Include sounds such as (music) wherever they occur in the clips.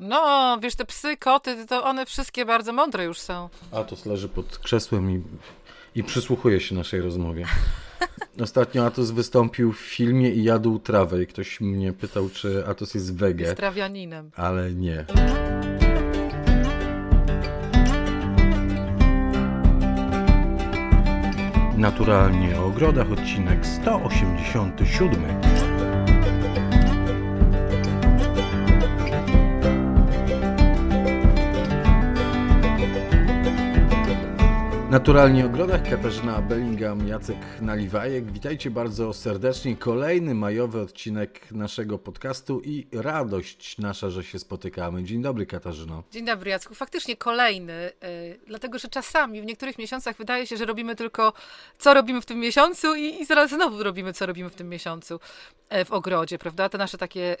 No, wiesz, te psy, koty, to one wszystkie bardzo mądre już są. Atos leży pod krzesłem i, i przysłuchuje się naszej rozmowie. (laughs) Ostatnio Atos wystąpił w filmie i jadł trawę i ktoś mnie pytał, czy Atos jest wege. Jest trawianinem. Ale nie. Naturalnie o ogrodach odcinek 187. Naturalnie ogrodach Katarzyna Bellingham, Jacek Naliwajek. Witajcie bardzo serdecznie. Kolejny majowy odcinek naszego podcastu i radość nasza, że się spotykamy. Dzień dobry Katarzyno. Dzień dobry Jacku. Faktycznie kolejny, yy, dlatego że czasami w niektórych miesiącach wydaje się, że robimy tylko co robimy w tym miesiącu i, i zaraz znowu robimy co robimy w tym miesiącu yy, w ogrodzie, prawda? Te nasze takie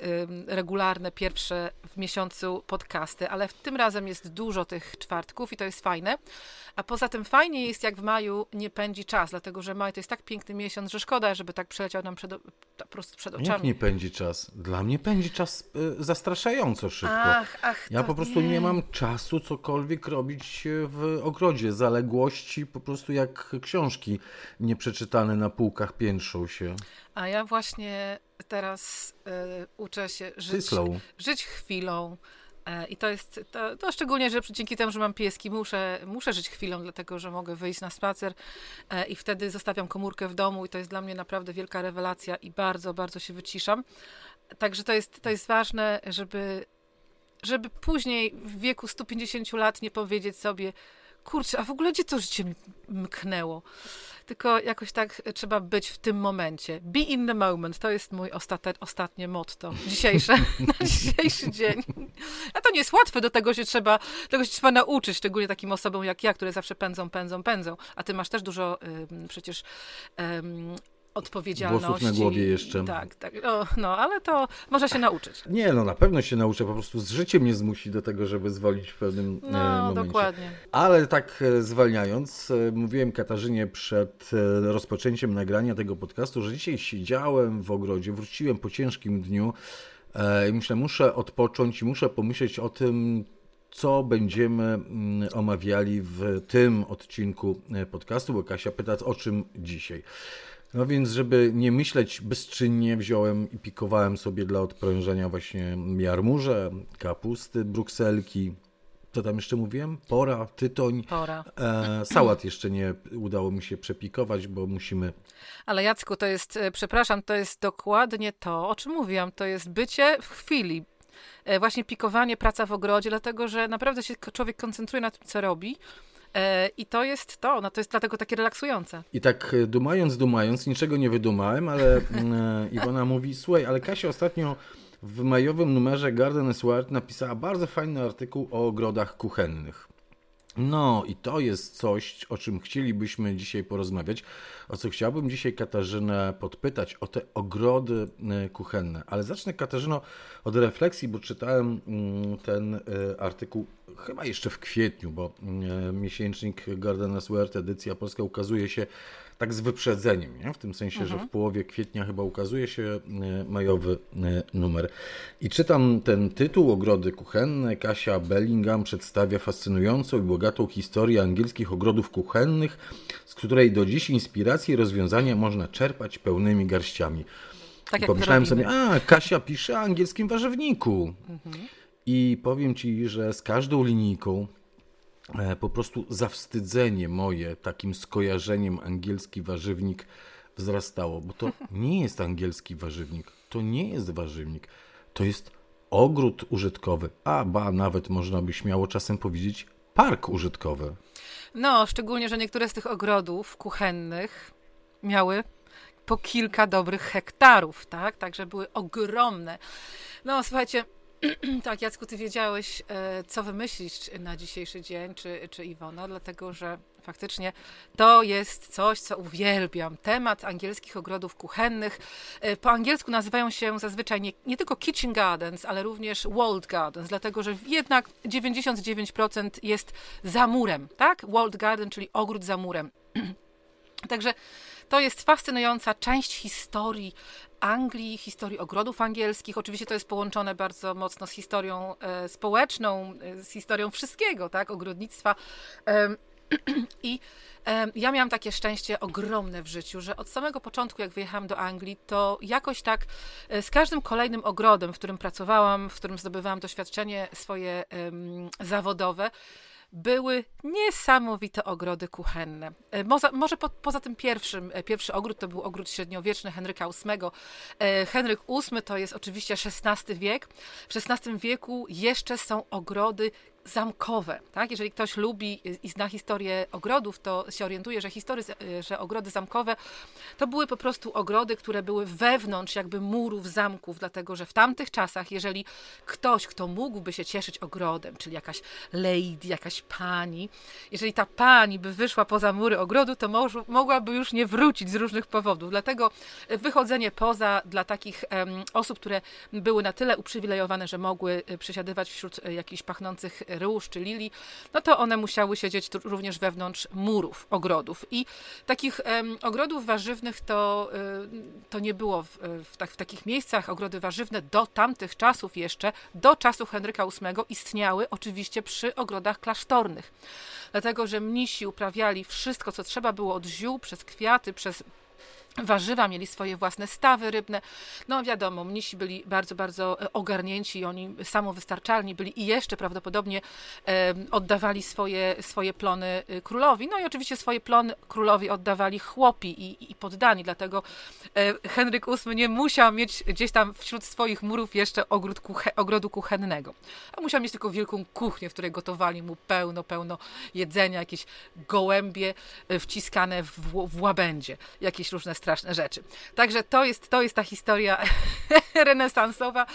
regularne, pierwsze w miesiącu podcasty, ale tym razem jest dużo tych czwartków i to jest fajne. A poza tym fajnie jest, jak w maju nie pędzi czas, dlatego że maj to jest tak piękny miesiąc, że szkoda, żeby tak przeleciał nam przed, po prostu przed oczami. Jak nie pędzi czas? Dla mnie pędzi czas y, zastraszająco szybko. Ach, ach, ja po prostu nie. nie mam czasu cokolwiek robić w ogrodzie. Zaległości po prostu jak książki nieprzeczytane na półkach piętrzą się. A ja właśnie teraz y, uczę się żyć, żyć chwilą. E, I to jest, to, to, szczególnie, że dzięki temu, że mam pieski, muszę, muszę żyć chwilą, dlatego że mogę wyjść na spacer e, i wtedy zostawiam komórkę w domu i to jest dla mnie naprawdę wielka rewelacja i bardzo, bardzo się wyciszam. Także to jest, to jest ważne, żeby, żeby później w wieku 150 lat nie powiedzieć sobie, kurczę, a w ogóle gdzie to życie mknęło? Tylko jakoś tak trzeba być w tym momencie. Be in the moment, to jest mój ostate, ostatnie motto dzisiejsze, (laughs) na dzisiejszy dzień. A to nie jest łatwe, do tego się trzeba, tego się trzeba nauczyć, szczególnie takim osobom jak ja, które zawsze pędzą, pędzą, pędzą. A ty masz też dużo przecież odpowiedzialności. Włosów na głowie jeszcze. Tak, tak. No, no, ale to można się nauczyć. Nie, no na pewno się nauczę. Po prostu z życiem mnie zmusi do tego, żeby zwolnić w pewnym no, e, momencie. dokładnie. Ale tak e, zwalniając, e, mówiłem Katarzynie przed rozpoczęciem nagrania tego podcastu, że dzisiaj siedziałem w ogrodzie, wróciłem po ciężkim dniu i myślę, muszę odpocząć i muszę pomyśleć o tym, co będziemy mm, omawiali w tym odcinku podcastu, bo Kasia pyta, o czym dzisiaj. No więc, żeby nie myśleć bezczynnie, wziąłem i pikowałem sobie dla odprężenia właśnie jarmuże, kapusty, brukselki, co tam jeszcze mówiłem? Pora, tytoń. Pora. E, sałat jeszcze nie udało mi się przepikować, bo musimy. Ale Jacku, to jest, e, przepraszam, to jest dokładnie to, o czym mówiłam. To jest bycie w chwili. E, właśnie pikowanie, praca w ogrodzie, dlatego że naprawdę się człowiek koncentruje na tym, co robi. E, I to jest to, no to jest dlatego takie relaksujące. I tak e, dumając, dumając, niczego nie wydumałem, ale e, Iwona mówi, słuchaj, ale Kasia ostatnio w majowym numerze Garden Sword napisała bardzo fajny artykuł o ogrodach kuchennych. No i to jest coś, o czym chcielibyśmy dzisiaj porozmawiać, o co chciałbym dzisiaj Katarzynę podpytać, o te ogrody kuchenne. Ale zacznę Katarzyno od refleksji, bo czytałem mm, ten artykuł chyba jeszcze w kwietniu, bo e, miesięcznik Gardena Swert, edycja polska ukazuje się tak z wyprzedzeniem, nie? w tym sensie, mhm. że w połowie kwietnia chyba ukazuje się e, majowy e, numer. I czytam ten tytuł, Ogrody kuchenne. Kasia Bellingham przedstawia fascynującą i bogatą historię angielskich ogrodów kuchennych, z której do dziś inspiracji i rozwiązania można czerpać pełnymi garściami. Tak I pomyślałem sobie, a Kasia pisze o angielskim warzywniku. Mhm. I powiem Ci, że z każdą linijką po prostu zawstydzenie moje takim skojarzeniem angielski warzywnik wzrastało, bo to (laughs) nie jest angielski warzywnik, to nie jest warzywnik, to jest ogród użytkowy, a ba, nawet można by śmiało czasem powiedzieć park użytkowy. No, szczególnie, że niektóre z tych ogrodów kuchennych miały po kilka dobrych hektarów, tak? Także były ogromne. No, słuchajcie, (clears throat) tak, Jacku, ty wiedziałeś, e, co wymyślić na dzisiejszy dzień, czy, czy Iwona, dlatego że faktycznie to jest coś, co uwielbiam. Temat angielskich ogrodów kuchennych. E, po angielsku nazywają się zazwyczaj nie, nie tylko kitchen gardens, ale również walled gardens, dlatego że jednak 99% jest za murem, tak? Walled garden, czyli ogród za murem. (clears throat) Także to jest fascynująca część historii Anglii, historii ogrodów angielskich. Oczywiście to jest połączone bardzo mocno z historią społeczną, z historią wszystkiego, tak, ogrodnictwa. (clears throat) I ja miałam takie szczęście ogromne w życiu, że od samego początku, jak wyjechałam do Anglii, to jakoś tak e, z każdym kolejnym ogrodem, w którym pracowałam, w którym zdobywałam doświadczenie swoje zawodowe, były niesamowite ogrody kuchenne. E, może, może po, poza tym pierwszym, e, pierwszy ogród to był ogród średniowieczny Henryka VIII. Henryk VIII to jest oczywiście XVI wiek. W XVI wieku jeszcze są ogrody zamkowe. Tak? Jeżeli ktoś lubi i zna historię ogrodów, to się orientuje, że, historie, że ogrody zamkowe to były po prostu ogrody, które były wewnątrz jakby murów zamków, dlatego że w tamtych czasach, jeżeli ktoś, kto mógłby się cieszyć ogrodem, czyli jakaś lady, jakaś pani, jeżeli ta pani by wyszła poza mury ogrodu, to mogłaby już nie wrócić z różnych powodów. Dlatego wychodzenie poza dla takich um, osób, które były na tyle uprzywilejowane, że mogły e, przesiadywać wśród e, jakichś pachnących róż czy lili, no to one musiały siedzieć również wewnątrz murów ogrodów. I takich um, ogrodów warzywnych to, y, to nie było w, w, tak, w takich miejscach. Ogrody warzywne do tamtych czasów jeszcze, do czasów Henryka VIII istniały oczywiście przy ogrodach klasztornych. Dlatego, że mnisi uprawiali wszystko, co trzeba było od ziół, przez kwiaty, przez warzywa, mieli swoje własne stawy rybne. No wiadomo, mnisi byli bardzo, bardzo e, ogarnięci, oni samowystarczalni byli i jeszcze prawdopodobnie oddawali swoje, swoje plony e, królowi. No i oczywiście swoje plony królowi oddawali chłopi i, i poddani, dlatego e, Henryk VIII nie musiał mieć gdzieś tam wśród swoich murów jeszcze ogród kuche, ogrodu kuchennego. A musiał mieć tylko wielką kuchnię, w której gotowali mu pełno, pełno jedzenia, jakieś gołębie e, wciskane w, w łabędzie, jakieś różne straszne rzeczy. Także to jest, to jest ta historia (laughs) (laughs) renesansowa,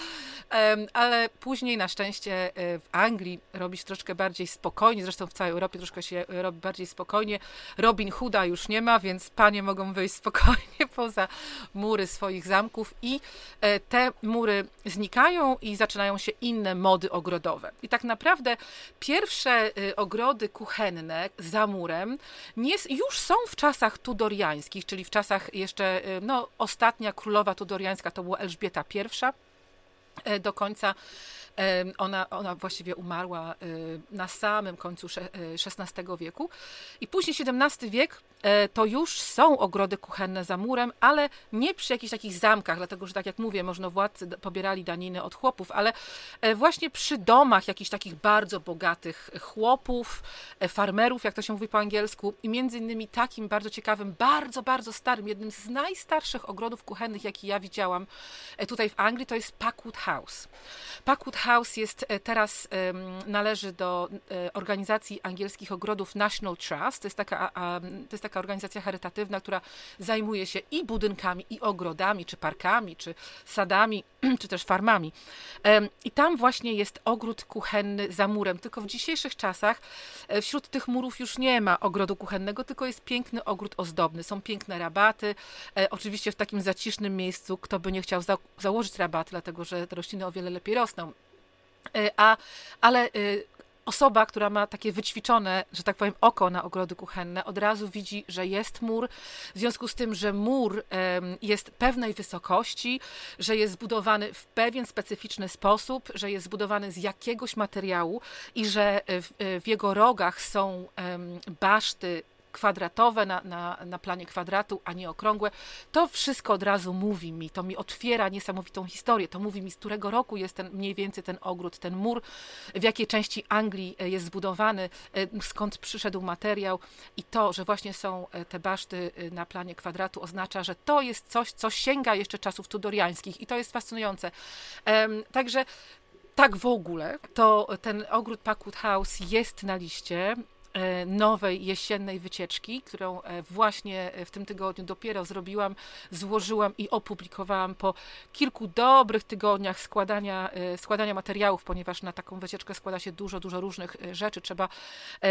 ale później na szczęście e, w Anglii robi się troszkę bardziej spokojnie, zresztą w całej Europie troszkę się robi bardziej spokojnie. Robin Hooda już nie ma, więc panie mogą wyjść spokojnie (laughs) poza mury swoich zamków i e, te mury znikają i zaczynają się inne mody ogrodowe. I tak naprawdę pierwsze e, ogrody kuchenne za murem nie, już są w czasach tudoriańskich, czyli w czasach jeszcze, y, no, ostatnia królowa tudoriańska to była Elżbieta I e, do końca ona, ona właściwie umarła y, na samym końcu XVI wieku. I później XVII wiek e, to już są ogrody kuchenne za murem, ale nie przy jakichś takich zamkach, dlatego że tak jak mówię, można władcy pobierali daniny od chłopów, ale e, właśnie przy domach jakichś takich bardzo bogatych chłopów, e, farmerów, jak to się mówi po angielsku, i między innymi takim bardzo ciekawym, bardzo, bardzo starym, jednym z najstarszych ogrodów kuchennych, jaki ja widziałam tutaj w Anglii, to jest Packwood House. Packwood House jest e, teraz, należy do e, organizacji angielskich ogrodów National Trust. To jest taka, to jest taka organizacja charytatywna, która zajmuje się i budynkami, i ogrodami, czy parkami, czy sadami, (clears throat) czy też farmami. I tam właśnie jest ogród kuchenny za murem. Tylko w dzisiejszych czasach e, wśród tych murów już nie ma ogrodu kuchennego, tylko jest piękny ogród ozdobny. Są piękne rabaty. Oczywiście w takim zacisznym miejscu, kto by nie chciał za założyć rabaty, dlatego że te rośliny o wiele lepiej rosną. E, a, ale e, osoba, która ma takie wyćwiczone, że tak powiem, oko na ogrody kuchenne, od razu widzi, że jest mur. W związku z tym, że mur jest pewnej wysokości, że jest zbudowany w pewien specyficzny sposób, że jest zbudowany z jakiegoś materiału i że w, w jego rogach są baszty kwadratowe na, na, na planie kwadratu, a nie okrągłe, to wszystko od razu mówi mi, to mi otwiera niesamowitą historię, to mówi mi, z którego roku jest ten, mniej więcej ten ogród, ten mur, w jakiej części Anglii e, jest zbudowany, e, skąd przyszedł materiał. I to, że właśnie są e, te baszty na planie kwadratu oznacza, że to jest coś, co sięga jeszcze czasów tudoriańskich. I to jest fascynujące. Także tak w ogóle, to ten ogród Packwood House jest na liście nowej jesiennej wycieczki, którą e, właśnie w tym tygodniu dopiero zrobiłam, złożyłam i opublikowałam po kilku dobrych tygodniach składania, e, składania materiałów, ponieważ na taką wycieczkę składa się dużo, dużo różnych rzeczy. Trzeba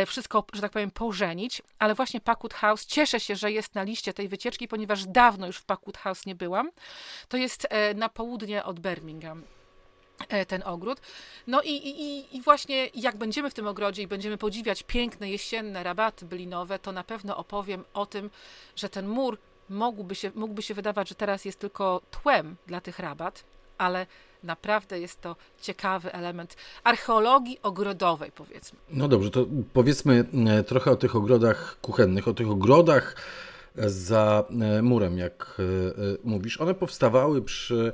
wszystko, że tak powiem, pożenić, ale właśnie Packwood House, cieszę się, że jest na liście tej wycieczki, ponieważ dawno już w Packwood House nie byłam. To jest na południe od Birmingham. E, ten ogród. No i, i, i właśnie jak będziemy w tym ogrodzie i będziemy podziwiać piękne jesienne rabaty bylinowe, to na pewno opowiem o tym, że ten mur mógłby się, mógłby się wydawać, że teraz jest tylko tłem dla tych rabat, ale naprawdę jest to ciekawy element archeologii ogrodowej, powiedzmy. No dobrze, to powiedzmy e, trochę o tych ogrodach kuchennych, o tych ogrodach za e, murem, jak mówisz. One powstawały przy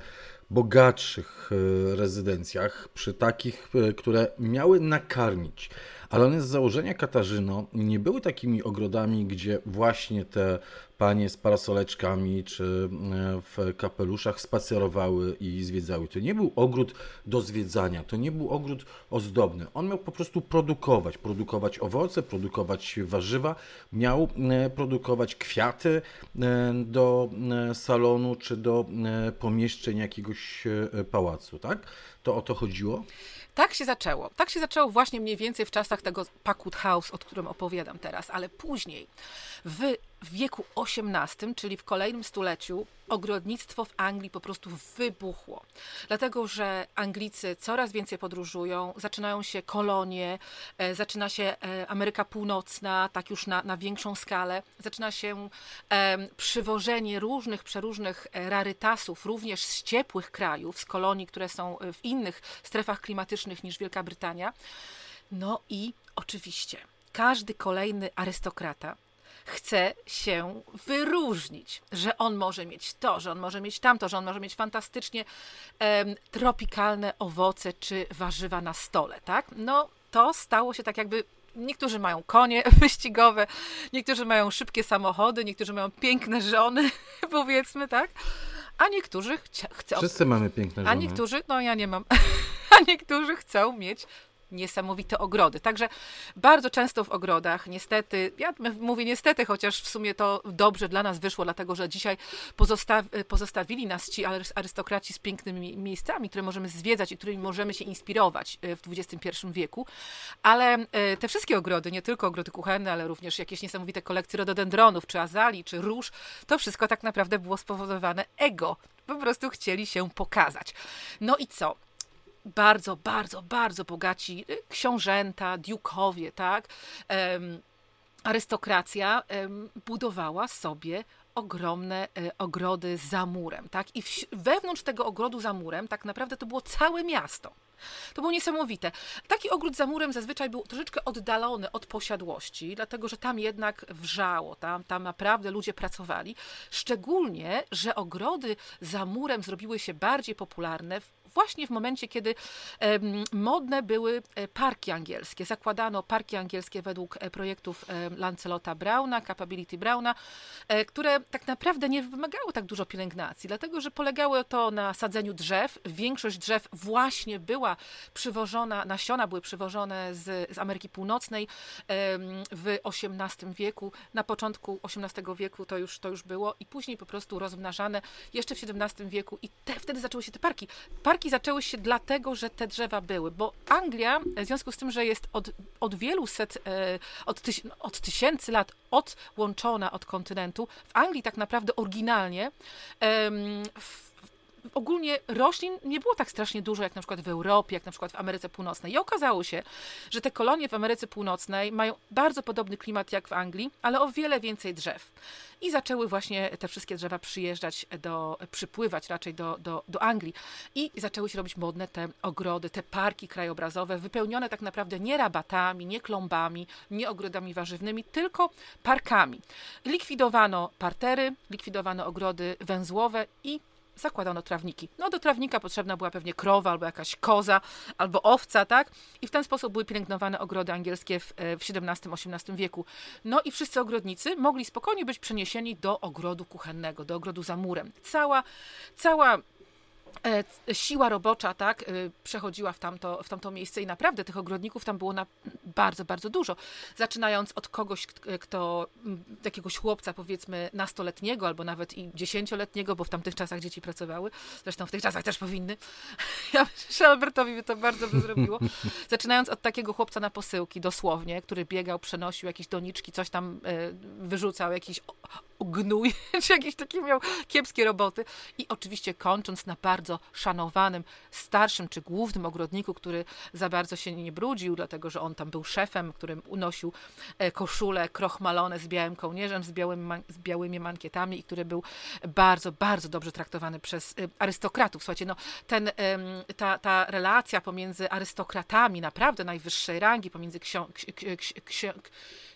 bogatszych rezydencjach, przy takich, które miały nakarmić. Ale one z założenia Katarzyno nie były takimi ogrodami, gdzie właśnie te panie z parasoleczkami czy e, w kapeluszach spacerowały i zwiedzały. To nie był ogród do zwiedzania, to nie był ogród ozdobny. On miał po prostu produkować, produkować owoce, produkować warzywa, miał e, produkować kwiaty e, do salonu czy do pomieszczeń jakiegoś pałacu, tak? To o to chodziło? Tak się zaczęło. Tak się zaczęło właśnie mniej więcej w czasach tego Packwood House, o którym opowiadam teraz, ale później w wieku XVIII, czyli w kolejnym stuleciu, ogrodnictwo w Anglii po prostu wybuchło. Dlatego, że Anglicy coraz więcej podróżują, zaczynają się kolonie, e, zaczyna się e, Ameryka Północna, tak już na, na większą skalę, zaczyna się e, przywożenie różnych, przeróżnych rarytasów, również z ciepłych krajów, z kolonii, które są w innych strefach klimatycznych niż Wielka Brytania. No i oczywiście każdy kolejny arystokrata chce się wyróżnić, że on może mieć to, że on może mieć tamto, że on może mieć fantastycznie em, tropikalne owoce czy warzywa na stole, tak? No to stało się tak jakby Niektórzy mają konie (laughs) wyścigowe, niektórzy mają szybkie samochody, niektórzy mają piękne żony, (laughs) powiedzmy, tak? A niektórzy chcą. Wszyscy mamy piękne żony. A niektórzy, no ja nie mam, (laughs) a niektórzy chcą mieć niesamowite ogrody. Także bardzo często w ogrodach, niestety, ja mówię niestety, chociaż w sumie to dobrze dla nas wyszło, dlatego że dzisiaj pozostawili nas ci arystokraci z pięknymi miejscami, które możemy zwiedzać i którymi możemy się inspirować e, w XXI wieku, ale e, te wszystkie ogrody, nie tylko ogrody kuchenne, ale również jakieś niesamowite kolekcje rododendronów, czy azali, czy róż, to wszystko tak naprawdę było spowodowane ego. Po prostu chcieli się pokazać. No i co? Bardzo, bardzo, bardzo bogaci książęta, diukowie, tak? Arystokracja budowała sobie ogromne e, ogrody za murem, tak? I wewnątrz tego ogrodu za murem tak naprawdę to było całe miasto. To było niesamowite. Taki ogród za murem zazwyczaj był troszeczkę oddalony od posiadłości, dlatego że tam jednak wrzało, tam, tam naprawdę ludzie pracowali. Szczególnie, że ogrody za murem zrobiły się bardziej popularne w właśnie w momencie, kiedy modne były e, parki angielskie. Zakładano parki angielskie według e, projektów Lancelota Browna, Capability Browna, e, które tak naprawdę nie wymagały tak dużo pielęgnacji, dlatego że polegało to na sadzeniu drzew. Większość drzew właśnie była przywożona, nasiona były przywożone z, z Ameryki Północnej w XVIII wieku. Na początku XVIII wieku to już, to już było i później po prostu rozmnażane jeszcze w XVII wieku i te, wtedy zaczęły się te parki. Parki zaczęły się dlatego, że te drzewa były, bo Anglia, w związku z tym, że jest od, od wielu set, e, od, tyś, od tysięcy lat odłączona od kontynentu, w Anglii tak naprawdę oryginalnie w ogólnie roślin nie było tak strasznie dużo jak na przykład w Europie, jak na przykład w Ameryce Północnej. I okazało się, że te kolonie w Ameryce Północnej mają bardzo podobny klimat jak w Anglii, ale o wiele więcej drzew. I zaczęły właśnie te wszystkie drzewa przyjeżdżać do, przypływać raczej do, do, do Anglii. I zaczęły się robić modne te ogrody, te parki krajobrazowe, wypełnione tak naprawdę nie rabatami, nie klombami, nie ogrodami warzywnymi, tylko parkami. Likwidowano partery, likwidowano ogrody węzłowe i zakładano trawniki. No do trawnika potrzebna była pewnie krowa, albo jakaś koza, albo owca, tak? I w ten sposób były pielęgnowane ogrody angielskie w, e, w XVII-XVIII wieku. No i wszyscy ogrodnicy mogli spokojnie być przeniesieni do ogrodu kuchennego, do ogrodu za murem. Cała, cała siła robocza, tak, e, przechodziła w tamto, w tamto miejsce i naprawdę tych ogrodników tam było na bardzo, bardzo dużo. Zaczynając od kogoś, kto, jakiegoś chłopca powiedzmy nastoletniego albo nawet i dziesięcioletniego, bo w tamtych czasach dzieci pracowały, zresztą w tych czasach też powinny. (laughs) Ja myślę, że Albertowi by to bardzo by zrobiło. (laughs) Zaczynając od takiego chłopca na posyłki, dosłownie, który biegał, przenosił jakieś doniczki, coś tam e, wyrzucał, jakiś gnój, (laughs) czy jakieś takie miał kiepskie roboty i oczywiście kończąc na bardzo bardzo szanowanym, starszym czy głównym ogrodniku, który za bardzo się nie brudził, dlatego że on tam był szefem, którym unosił e, koszule krochmalone z białym kołnierzem, z białymi, z białymi mankietami i który był bardzo, bardzo dobrze traktowany przez e, arystokratów. Słuchajcie, no, ten, ta, ta relacja pomiędzy arystokratami naprawdę najwyższej rangi, pomiędzy ksią,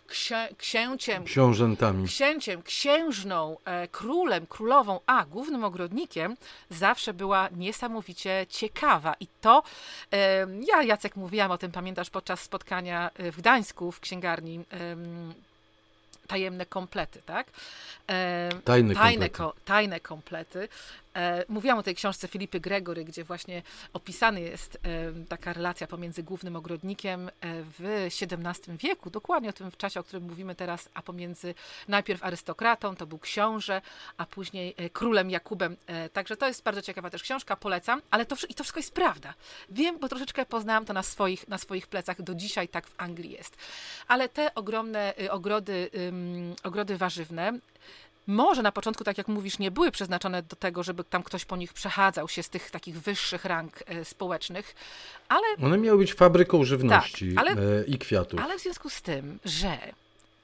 księ, księciem, książętami, księciem, księżną, e, królem, królową, a głównym ogrodnikiem zawsze była niesamowicie ciekawa. I to, e, ja Jacek mówiłam o tym, pamiętasz, podczas spotkania w Gdańsku w księgarni tajemne komplety, tak? E, tajne, tajne, komplety. Ko, tajne komplety. E, mówiłam o tej książce Filipy Gregory, gdzie właśnie opisany jest e, taka relacja pomiędzy głównym ogrodnikiem e, w XVII wieku, dokładnie o tym w czasie, o którym mówimy teraz, a pomiędzy najpierw arystokratą, to był książę, a później królem Jakubem. Także to jest bardzo ciekawa też książka, polecam, ale to, i to wszystko jest prawda. Wiem, bo troszeczkę poznałam to na swoich, na swoich plecach, do dzisiaj tak w Anglii jest. Ale te ogromne ogrody, ogrody warzywne, może na początku, tak jak mówisz, nie były przeznaczone do tego, żeby tam ktoś po nich przechadzał się z tych takich wyższych rang e, społecznych, ale... One miały być fabryką żywności tak, ale, e, i kwiatów. Ale w związku z tym, że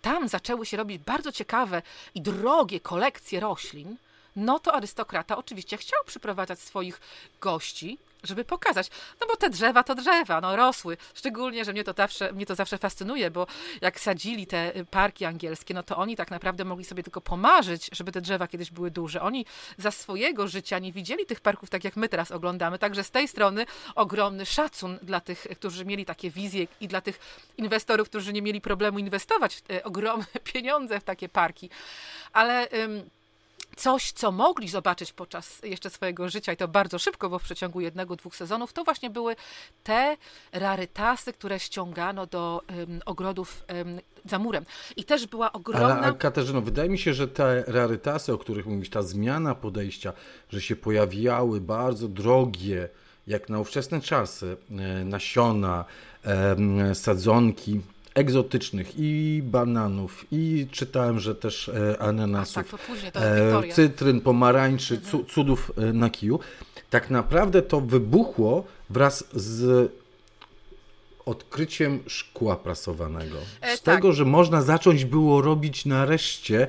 tam zaczęły się robić bardzo ciekawe i drogie kolekcje roślin, no to arystokrata oczywiście chciał przyprowadzać swoich gości żeby pokazać. No bo te drzewa to drzewa, no rosły. Szczególnie, że mnie to zawsze, mnie to zawsze fascynuje, bo jak sadzili te parki angielskie, no to oni tak naprawdę mogli sobie tylko pomarzyć, żeby te drzewa kiedyś były duże. Oni za swojego życia nie widzieli tych parków tak, jak my teraz oglądamy. Także z tej strony ogromny szacun dla tych, którzy mieli takie wizje i dla tych inwestorów, którzy nie mieli problemu inwestować w ogromne (laughs) pieniądze w takie parki. Ale... Ym, coś, co mogli zobaczyć podczas jeszcze swojego życia i to bardzo szybko, bo w przeciągu jednego, dwóch sezonów, to właśnie były te rarytasy, które ściągano do um, ogrodów um, za murem. I też była ogromna... Ale, Katarzyno, wydaje mi się, że te rarytasy, o których mówisz, ta zmiana podejścia, że się pojawiały bardzo drogie, jak na ówczesne czasy, e, nasiona, sadzonki, egzotycznych i bananów i czytałem, że też e, ananasów, tak, to później, to e, cytryn, pomarańczy, mhm. cudów e, na kiju. Tak naprawdę to wybuchło wraz z odkryciem szkła prasowanego. Z tak. tego, że można zacząć było robić nareszcie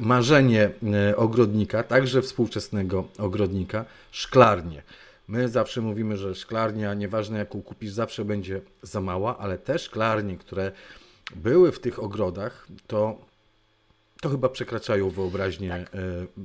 marzenie ogrodnika, także współczesnego ogrodnika, szklarnie. My zawsze mówimy, że szklarnia, nieważne jaką kupisz, zawsze będzie za mała, ale te szklarnie, które były w tych ogrodach, to to chyba przekraczają wyobraźnię tak. E,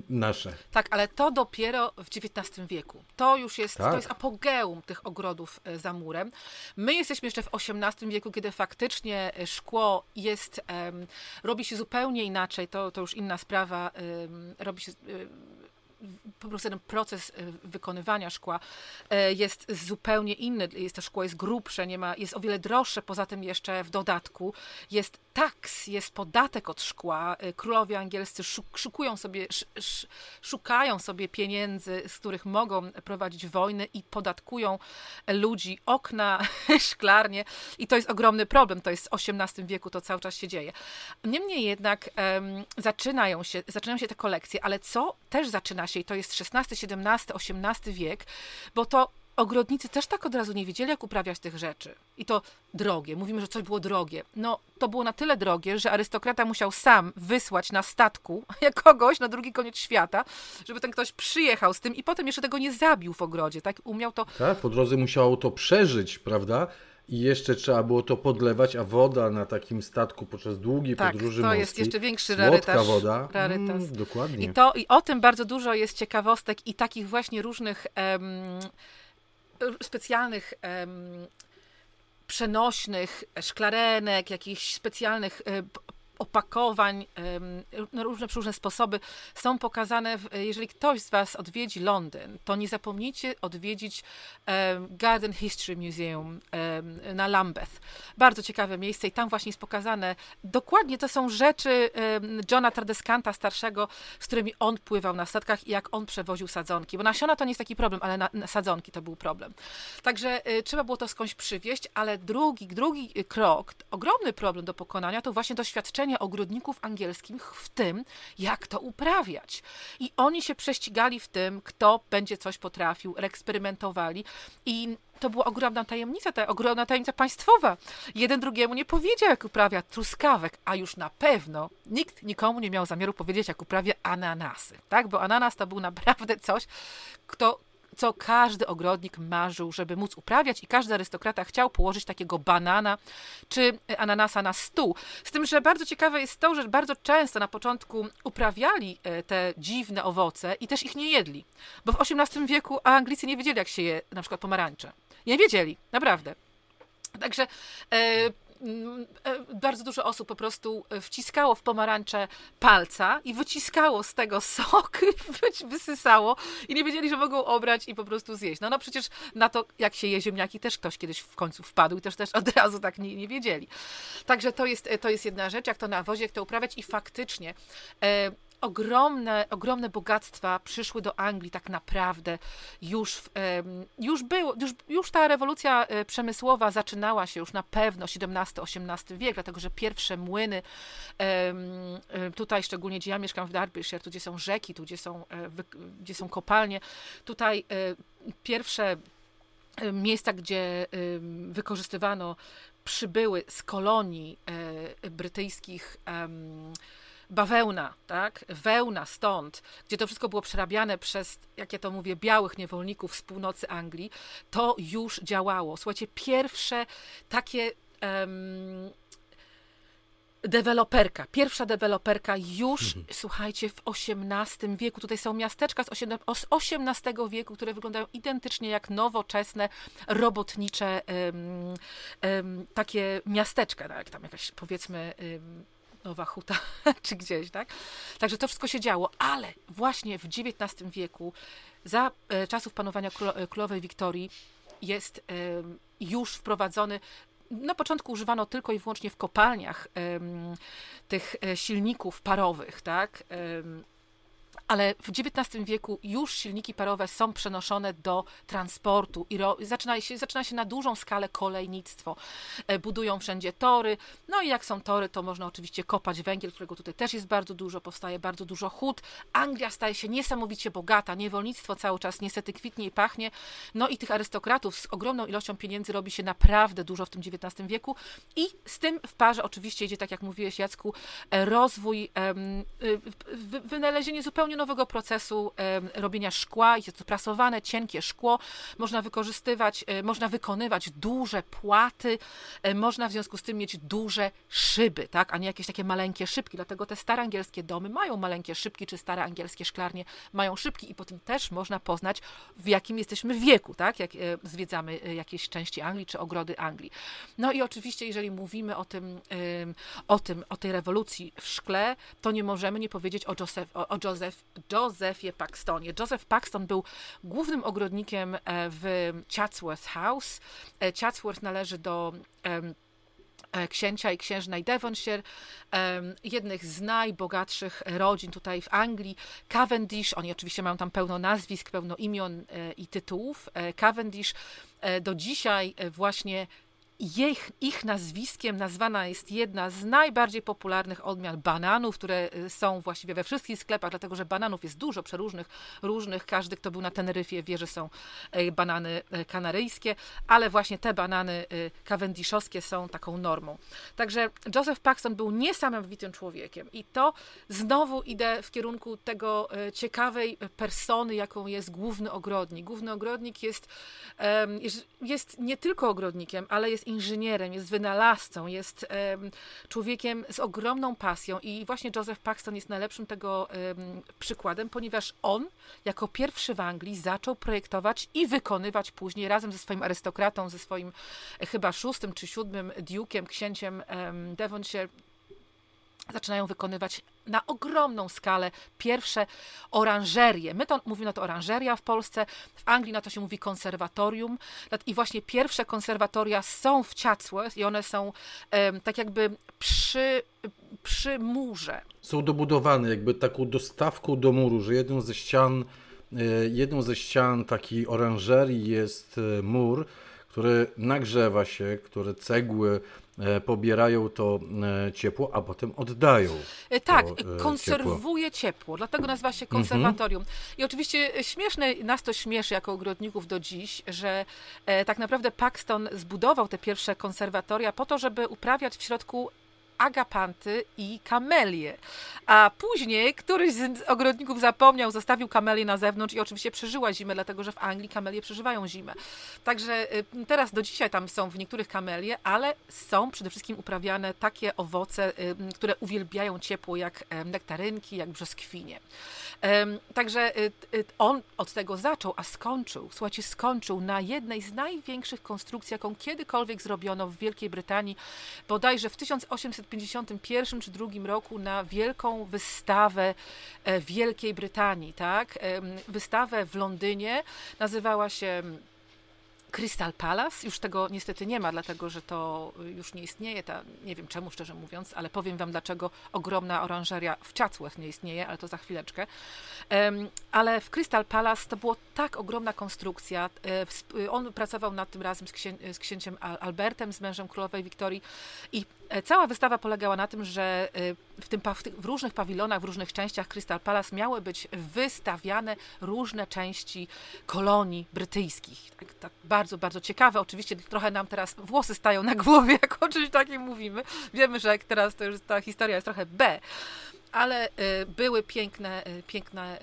nasze. Tak, ale to dopiero w XIX wieku. To już jest, tak. to jest apogeum tych ogrodów e, za murem. My jesteśmy jeszcze w XVIII wieku, kiedy faktycznie e, szkło jest, um, robi się zupełnie inaczej. To, to już inna sprawa. Um, robi się po prostu ten proces e, wykonywania szkła e, jest zupełnie inny. Jest to szkło jest grubsze, nie ma, jest o wiele droższe, poza tym jeszcze w dodatku jest taks, jest podatek od szkła. E, królowie angielscy szukują sobie, szukają sobie pieniędzy, z których mogą prowadzić wojny i podatkują ludzi, okna, (laughs) szklarnie i to jest ogromny problem. To jest w XVIII wieku, to cały czas się dzieje. Niemniej jednak um, zaczynają, się, zaczynają się te kolekcje, ale co też zaczyna się, i to jest XVI, XVII, XVIII wiek, bo to ogrodnicy też tak od razu nie wiedzieli, jak uprawiać tych rzeczy. I to drogie. Mówimy, że coś było drogie. No, to było na tyle drogie, że arystokrata musiał sam wysłać na statku (laughs) kogoś na drugi koniec świata, żeby ten ktoś przyjechał z tym i potem jeszcze tego nie zabił w ogrodzie, tak? Umiał to... Tak, po drodze musiało to przeżyć, prawda? I jeszcze trzeba było to podlewać, a woda na takim statku podczas długiej tak, podróży to morskiej, jest jeszcze większy rarytas. woda. Rarytas. Mm, dokładnie. I, to, I o tym bardzo dużo jest ciekawostek i takich właśnie różnych specjalnych przenośnych szklarenek, jakichś specjalnych e, opakowań na różne różne sposoby są pokazane. Jeżeli ktoś z Was odwiedzi Londyn, to nie zapomnijcie odwiedzić Garden History Museum na Lambeth. Bardzo ciekawe miejsce i tam właśnie jest pokazane dokładnie to są rzeczy Johna Tardeskanta starszego, z którymi on pływał na statkach i jak on przewoził sadzonki. Bo nasiona to nie jest taki problem, ale na, na sadzonki to był problem. Także y, trzeba było to skądś przywieźć, ale drugi, drugi krok, ogromny problem do pokonania to właśnie doświadczenie uczenia ogrodników angielskich w tym, jak to uprawiać. I oni się prześcigali w tym, kto będzie coś potrafił, eksperymentowali i to była ogromna tajemnica, ta ogromna tajemnica państwowa. Jeden drugiemu nie powiedział, jak uprawia truskawek, a już na pewno nikt nikomu nie miał zamiaru powiedzieć, jak uprawia ananasy, tak? Bo ananas to był naprawdę coś, kto, co każdy ogrodnik marzył, żeby móc uprawiać i każdy arystokrata chciał położyć takiego banana czy ananasa na stół. Z tym, że bardzo ciekawe jest to, że bardzo często na początku uprawiali e, te dziwne owoce i też ich nie jedli, bo w XVIII wieku Anglicy nie wiedzieli, jak się je na przykład pomarańcze. Nie wiedzieli, naprawdę. Także e, bardzo dużo osób po prostu e, wciskało w pomarańcze palca i wyciskało z tego sok, (laughs) wysysało i nie wiedzieli, że mogą obrać i po prostu zjeść. No, no przecież na to, jak się je ziemniaki, też ktoś kiedyś w końcu wpadł i też, też od razu tak nie, nie wiedzieli. Także to jest, to jest jedna rzecz, jak to na wozie, jak to uprawiać i faktycznie e, ogromne, ogromne bogactwa przyszły do Anglii tak naprawdę. Już, już było, już, już ta rewolucja e, przemysłowa zaczynała się już na pewno XVII-XVIII wiek, dlatego że pierwsze młyny, e, tutaj szczególnie gdzie ja mieszkam w Derbyshire, tu gdzie są rzeki, tu gdzie są, e, gdzie są kopalnie, tutaj pierwsze miejsca, gdzie wykorzystywano przybyły z kolonii brytyjskich bawełna, tak? Wełna stąd, gdzie to wszystko było przerabiane przez, jak ja to mówię, białych niewolników z północy Anglii, to już działało. Słuchajcie, pierwsze takie. Um, deweloperka, pierwsza deweloperka już, mhm. słuchajcie, w XVIII wieku. Tutaj są miasteczka z XVIII wieku, które wyglądają identycznie jak nowoczesne, robotnicze um, um, takie miasteczka, tak? tam jakaś powiedzmy Nowa Huta (laughs) czy gdzieś, tak? Także to wszystko się działo, ale właśnie w XIX wieku, za e, czasów panowania e, królowej Wiktorii, jest już wprowadzony na początku używano tylko i wyłącznie w kopalniach tych e, silników parowych, tak? Ale w XIX wieku już silniki parowe są przenoszone do transportu i ro, zaczyna, się, zaczyna się na dużą skalę kolejnictwo. E, budują wszędzie tory, no i jak są tory, to można oczywiście kopać węgiel, którego tutaj też jest bardzo dużo, powstaje bardzo dużo hut. Anglia staje się niesamowicie bogata, niewolnictwo cały czas niestety kwitnie i pachnie, no i tych arystokratów z ogromną ilością pieniędzy robi się naprawdę dużo w tym XIX wieku i z tym w parze oczywiście idzie, tak jak mówiłeś Jacku, e, rozwój, wynalezienie zupełnie nowego procesu robienia szkła, jest to prasowane, cienkie szkło, można wykorzystywać, e, można wykonywać duże płaty, e, można w związku z tym mieć duże szyby, tak, a nie jakieś takie maleńkie szybki, dlatego te stare angielskie domy mają maleńkie szybki, czy stare angielskie szklarnie mają szybki i po tym też można poznać, w jakim jesteśmy wieku, tak, jak e, zwiedzamy jakieś części Anglii, czy ogrody Anglii. No i oczywiście, jeżeli mówimy o tym, o tym, o tej rewolucji w szkle, to nie możemy nie powiedzieć o Joseph, o Joseph Josephie Paxtonie. Joseph Paxton był głównym ogrodnikiem e, w Chatsworth House. E, Chatsworth należy do e, księcia i księżnej Devonshire, jednych z najbogatszych rodzin tutaj w Anglii. Cavendish, oni oczywiście mają tam pełno nazwisk, pełno imion i tytułów. Cavendish do dzisiaj właśnie ich, ich nazwiskiem nazwana jest jedna z najbardziej popularnych odmian bananów, które y, są właściwie we wszystkich sklepach, dlatego że bananów jest dużo przeróżnych, różnych. Każdy, kto był na Teneryfie wie, że są y, banany y, kanaryjskie, ale właśnie te banany cavendishowskie są taką normą. Także Joseph Paxton był niesamowitym człowiekiem i to znowu idę w kierunku tego ciekawej persony, jaką jest główny ogrodnik. Główny ogrodnik jest, jest nie tylko ogrodnikiem, ale jest inżynierem, jest wynalazcą, jest um, człowiekiem z ogromną pasją i właśnie Joseph Paxton jest najlepszym tego um, przykładem, ponieważ on jako pierwszy w Anglii zaczął projektować i wykonywać później razem ze swoim arystokratą, ze swoim e, chyba szóstym czy siódmym duke'iem, księciem um, Devonshire, zaczynają wykonywać na ogromną skalę pierwsze oranżerie. My to mówimy na to oranżeria w Polsce, w Anglii na to się mówi konserwatorium i właśnie pierwsze konserwatoria są w Chatsworth i one są um, tak jakby przy, przy murze. Są dobudowane jakby taką dostawką do muru, że jedną ze ścian, e, jedną ze ścian takiej oranżerii jest e, mur, który nagrzewa się, który cegły pobierają to e, ciepło, a potem oddają. E, tak, konserwuje ciepło. ciepło. dlatego nazywa się konserwatorium. Mhm. I oczywiście śmieszne, nas to śmieszy jako ogrodników do dziś, że e, tak naprawdę Paxton zbudował te pierwsze konserwatoria po to, żeby uprawiać w środku agapanty i kamelie. A później któryś z ogrodników zapomniał, zostawił kamelię na zewnątrz i oczywiście przeżyła zimę, dlatego że w Anglii kamelie przeżywają zimę. Także y, teraz do dzisiaj tam są w niektórych kamelie, ale są przede wszystkim uprawiane takie owoce, y, które uwielbiają ciepło, jak nektarynki, jak brzoskwinie. Także y, on od tego zaczął, a skończył, słuchajcie, skończył na jednej z największych konstrukcji, jaką kiedykolwiek zrobiono w Wielkiej Brytanii, bodajże w 1800 1951 czy drugim roku na wielką wystawę e, Wielkiej Brytanii, tak? Wystawę w Londynie, nazywała się Crystal Palace, już tego niestety nie ma, dlatego że to już nie istnieje, ta, nie wiem czemu szczerze mówiąc, ale powiem wam dlaczego ogromna oranżeria w Chatsworth nie istnieje, ale to za chwileczkę. Ale w Crystal Palace to była tak ogromna konstrukcja. E, on pracował nad tym razem z, księ z księciem Albertem, z mężem królowej Wiktorii i cała wystawa polegała na tym, że e, w, tym, w, różnych pawilonach, w różnych częściach Crystal Palace miały być wystawiane różne części kolonii brytyjskich. Tak, tak bardzo, bardzo ciekawe. Oczywiście trochę nam teraz włosy stają na głowie, (laughs) jak o czymś takim mówimy. Wiemy, że teraz to już ta historia jest trochę B, ale y, były piękne, piękne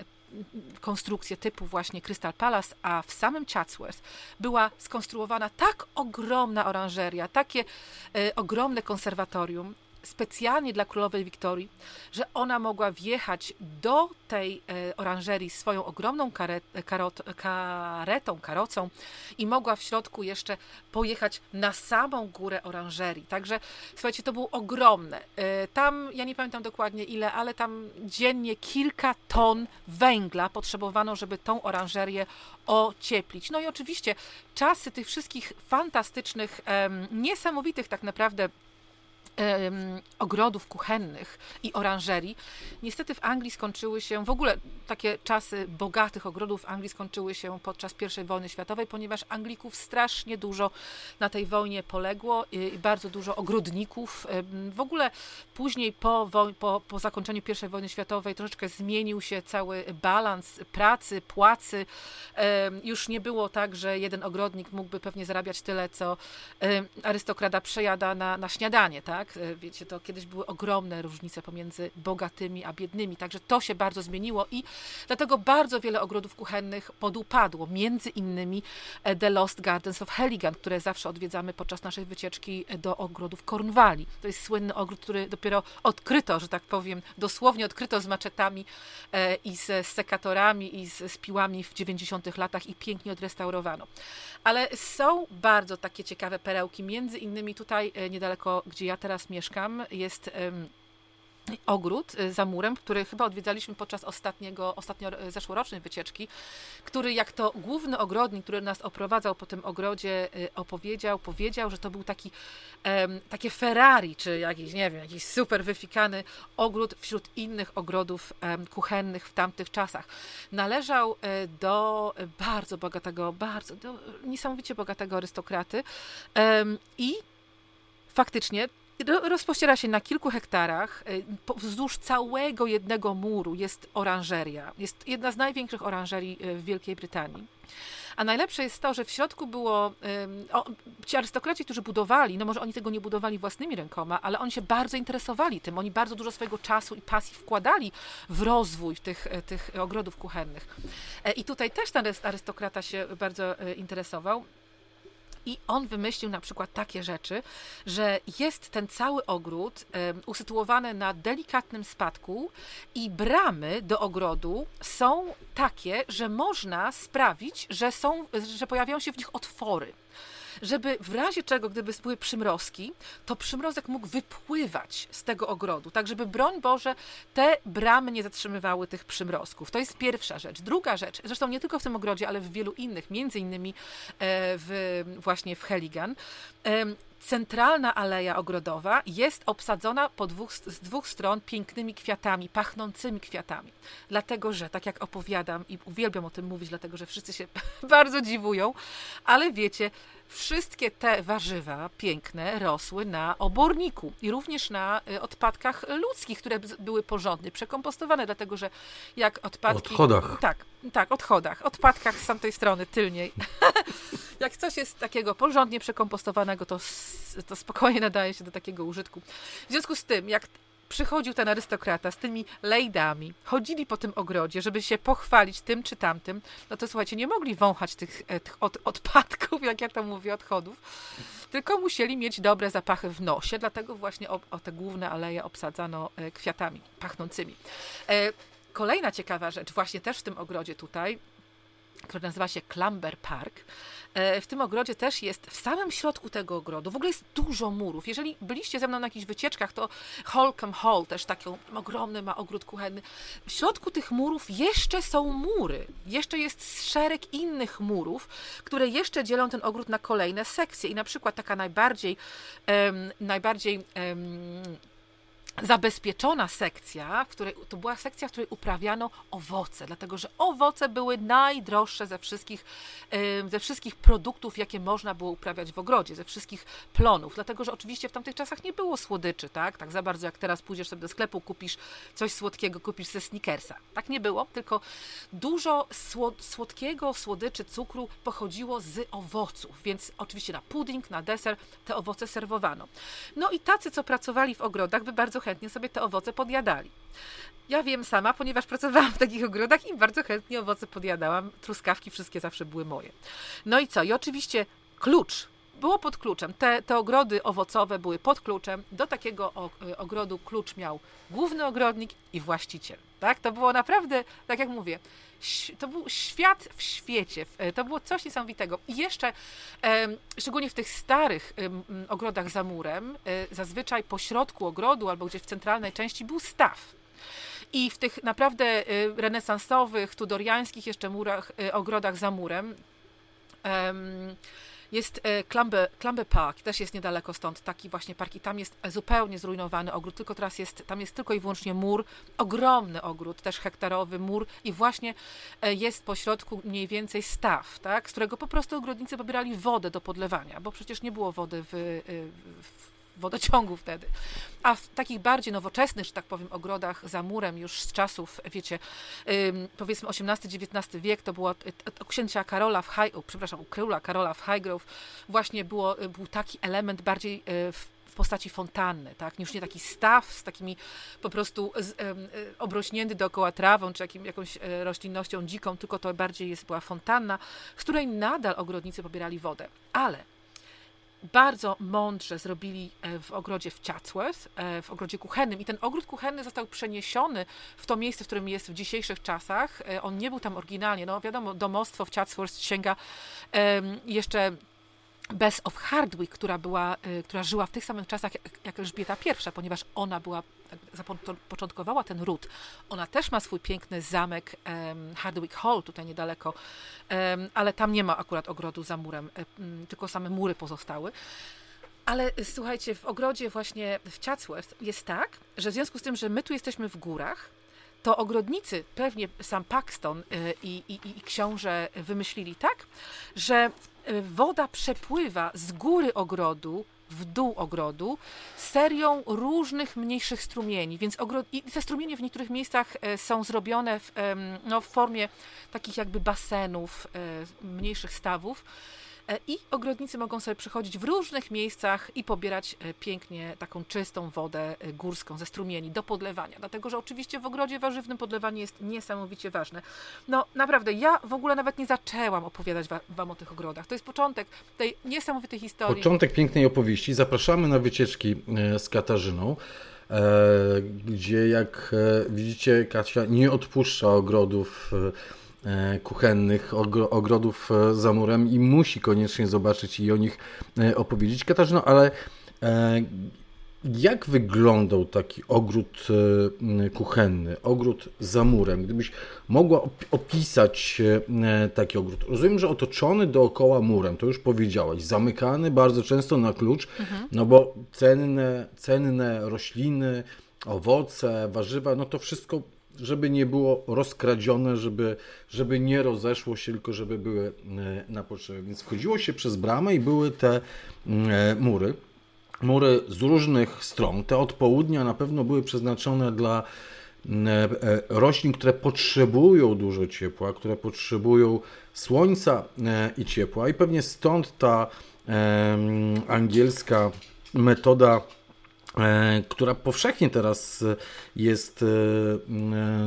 konstrukcje typu właśnie Crystal Palace, a w samym Chatsworth była skonstruowana tak ogromna oranżeria, takie y, ogromne konserwatorium, specjalnie dla królowej Wiktorii, że ona mogła wjechać do tej e, oranżerii swoją ogromną karet, karot, karetą, karocą i mogła w środku jeszcze pojechać na samą górę oranżerii. Także słuchajcie, to było ogromne. E, tam, ja nie pamiętam dokładnie ile, ale tam dziennie kilka ton węgla potrzebowano, żeby tą oranżerię ocieplić. No i oczywiście czasy tych wszystkich fantastycznych, niesamowitych tak naprawdę ogrodów kuchennych i oranżerii. Niestety w Anglii skończyły się, w ogóle takie czasy bogatych ogrodów w Anglii skończyły się podczas I wojny światowej, ponieważ Anglików strasznie dużo na tej wojnie poległo i bardzo dużo ogrodników. W ogóle później po, po, po zakończeniu I wojny światowej troszeczkę zmienił się cały balans pracy, płacy. Już nie było tak, że jeden ogrodnik mógłby pewnie zarabiać tyle, co arystokrata przejada na, na śniadanie, tak? Tak? E, wiecie, to kiedyś były ogromne różnice pomiędzy bogatymi a biednymi, także to się bardzo zmieniło i dlatego bardzo wiele ogrodów kuchennych podupadło, między innymi e, The Lost Gardens of Heligan, które zawsze odwiedzamy podczas naszej wycieczki e, do ogrodów Cornwalli. To jest słynny ogród, który dopiero odkryto, że tak powiem, dosłownie odkryto z maczetami i z sekatorami i z, z piłami w 90 latach i pięknie odrestaurowano. Ale są bardzo takie ciekawe perełki, między innymi tutaj niedaleko, gdzie ja teraz teraz mieszkam, jest ogród y, za murem, który chyba odwiedzaliśmy podczas ostatniego, ostatnio y, zeszłorocznej wycieczki, który jak to główny ogrodnik, który nas oprowadzał po tym ogrodzie, y, opowiedział, powiedział, że to był taki um, takie Ferrari, czy jakiś, nie wiem, jakiś super wyfikany ogród wśród innych ogrodów um, kuchennych w tamtych czasach. Należał do bardzo bogatego, bardzo, do niesamowicie bogatego arystokraty um, i faktycznie rozpościera się na kilku hektarach. Y, wzdłuż całego jednego muru jest oranżeria. Jest jedna z największych oranżerii y, w Wielkiej Brytanii. A najlepsze jest to, że w środku było. O, ci arystokraci, którzy budowali, no może oni tego nie budowali własnymi rękoma, ale oni się bardzo interesowali tym. Oni bardzo dużo swojego czasu i pasji wkładali w rozwój tych, e, tych ogrodów kuchennych. E, I tutaj też ten arystokrata się bardzo e, interesował. I on wymyślił na przykład takie rzeczy, że jest ten cały ogród usytuowany na delikatnym spadku i bramy do ogrodu są takie, że można sprawić, że, są, że pojawiają się w nich otwory żeby w razie czego, gdyby były przymrozki, to przymrozek mógł wypływać z tego ogrodu, tak żeby broń Boże te bramy nie zatrzymywały tych przymrozków. To jest pierwsza rzecz. Druga rzecz, zresztą nie tylko w tym ogrodzie, ale w wielu innych, między innymi e, w, właśnie w Heligan, centralna aleja ogrodowa jest obsadzona po dwóch, z dwóch stron pięknymi kwiatami, pachnącymi kwiatami. Dlatego, że tak jak opowiadam i uwielbiam o tym mówić, dlatego, że wszyscy się (laughs) bardzo dziwują, ale wiecie, wszystkie te warzywa piękne rosły na oborniku i również na y, odpadkach ludzkich, które były porządnie przekompostowane, dlatego że jak odpadki... Odchodach. Tak, tak, odchodach, odpadkach z tamtej strony, tylniej. (laughs) jak coś jest takiego porządnie przekompostowanego, to, to spokojnie nadaje się do takiego użytku. W związku z tym, jak przychodził ten arystokrata z tymi lejdami, chodzili po tym ogrodzie, żeby się pochwalić tym czy tamtym, no to słuchajcie, nie mogli wąchać tych, e, tych od, odpadków, (laughs) jak ja to mówię, odchodów, tylko musieli mieć dobre zapachy w nosie, dlatego właśnie o, o te główne aleje obsadzano e, kwiatami pachnącymi. E, kolejna ciekawa rzecz, właśnie też w tym ogrodzie tutaj, który nazywa się Clumber Park, E, w tym ogrodzie też jest, w samym środku tego ogrodu, w ogóle jest dużo murów. Jeżeli byliście ze mną na jakichś wycieczkach, to Holcomb Hall też taki ogromny ma ogród kuchenny. W środku tych murów jeszcze są mury. Jeszcze jest szereg innych murów, które jeszcze dzielą ten ogród na kolejne sekcje. I na przykład taka najbardziej, um, najbardziej um, zabezpieczona sekcja, w której, to była sekcja, w której uprawiano owoce, dlatego że owoce były najdroższe ze wszystkich, ze wszystkich produktów, jakie można było uprawiać w ogrodzie, ze wszystkich plonów, dlatego że oczywiście w tamtych czasach nie było słodyczy, tak, tak za bardzo jak teraz pójdziesz sobie do sklepu, kupisz coś słodkiego, kupisz ze Snickersa. Tak nie było, tylko dużo słodkiego, słodyczy, cukru pochodziło z owoców, więc oczywiście na pudding, na deser te owoce serwowano. No i tacy, co pracowali w ogrodach, by bardzo chętnie sobie te owoce podjadali. Ja wiem sama, ponieważ pracowałam w takich ogrodach i bardzo chętnie owoce podjadałam. Truskawki wszystkie zawsze były moje. No i co? I oczywiście klucz było pod kluczem. Te, te ogrody owocowe były pod kluczem. Do takiego e, ogrodu klucz miał główny ogrodnik i właściciel. Tak? To było naprawdę, tak jak mówię, to był świat w świecie. E, to było coś niesamowitego. I jeszcze, szczególnie w tych starych ogrodach za murem, e, zazwyczaj po środku ogrodu albo gdzieś w centralnej części był staw. I w tych naprawdę renesansowych, tudoriańskich jeszcze murach, ogrodach za murem, jest Clumber, Clumber Park, też jest niedaleko stąd, taki właśnie park i tam jest zupełnie zrujnowany ogród, tylko teraz jest, tam jest tylko i wyłącznie mur, ogromny ogród, też hektarowy mur i właśnie e, jest po środku mniej więcej staw, tak, z którego po prostu ogrodnicy pobierali wodę do podlewania, bo przecież nie było wody w, e, w wodociągu wtedy. A w takich bardziej nowoczesnych, że tak powiem, ogrodach za murem już z czasów, wiecie, powiedzmy XVIII-XIX wiek, to było u księcia Karola w High, przepraszam, u króla Karola w Highgrove właśnie było, był taki element bardziej e, w postaci fontanny, tak? Już nie taki staw z takimi po prostu z, e, obrośnięty dookoła trawą, czy jakim, jakąś roślinnością dziką, tylko to bardziej jest, była fontanna, z której nadal ogrodnicy pobierali wodę. Ale bardzo mądrze zrobili e, w ogrodzie w Chatsworth, e, w ogrodzie kuchennym. I ten ogród kuchenny został przeniesiony w to miejsce, w którym jest w dzisiejszych czasach. E, on nie był tam oryginalnie. No wiadomo, domostwo w Chatsworth sięga jeszcze Bess of Hardwick, która, była, która żyła w tych samych czasach jak Elżbieta I, ponieważ ona była, zapoczątkowała ten ród. Ona też ma swój piękny zamek Hardwick Hall, tutaj niedaleko, ale tam nie ma akurat ogrodu za murem, tylko same mury pozostały. Ale słuchajcie, w ogrodzie właśnie w Chatsworth jest tak, że w związku z tym, że my tu jesteśmy w górach, to ogrodnicy, pewnie sam Paxton y, i, i, i książę wymyślili tak, że y, woda przepływa z góry ogrodu w dół ogrodu serią różnych mniejszych strumieni, więc ogro... i te strumienie w niektórych miejscach e, są zrobione w, no, w formie takich jakby basenów, e, mniejszych stawów, E, i ogrodnicy mogą sobie przychodzić w różnych miejscach i pobierać e, pięknie taką czystą wodę e, górską ze strumieni do podlewania. Dlatego, że oczywiście w ogrodzie warzywnym podlewanie jest niesamowicie ważne. No naprawdę, ja w ogóle nawet nie zaczęłam opowiadać Wam o tych ogrodach. To jest początek tej niesamowitej historii. Początek pięknej opowieści. Zapraszamy na wycieczki z Katarzyną gdzie jak widzicie Kasia nie odpuszcza ogrodów E, kuchennych, ogrodów e, za murem i musi koniecznie zobaczyć i o nich e, opowiedzieć. Katarzyno, ale jak wyglądał taki ogród e, kuchenny, ogród za murem? Gdybyś mogła opisać e, taki ogród. Rozumiem, że otoczony dookoła murem, to już powiedziałaś, zamykany bardzo często na klucz, mhm. no bo cenne, cenne rośliny, owoce, warzywa, no to wszystko żeby nie było rozkradzione, żeby, żeby nie rozeszło się, tylko żeby były e, na potrzeby. Więc wchodziło się przez bramę i były te mury mury z różnych stron. Te od południa na pewno były przeznaczone dla e, e, roślin, które potrzebują dużo ciepła, które potrzebują słońca e, i ciepła i pewnie stąd ta angielska metoda która powszechnie teraz jest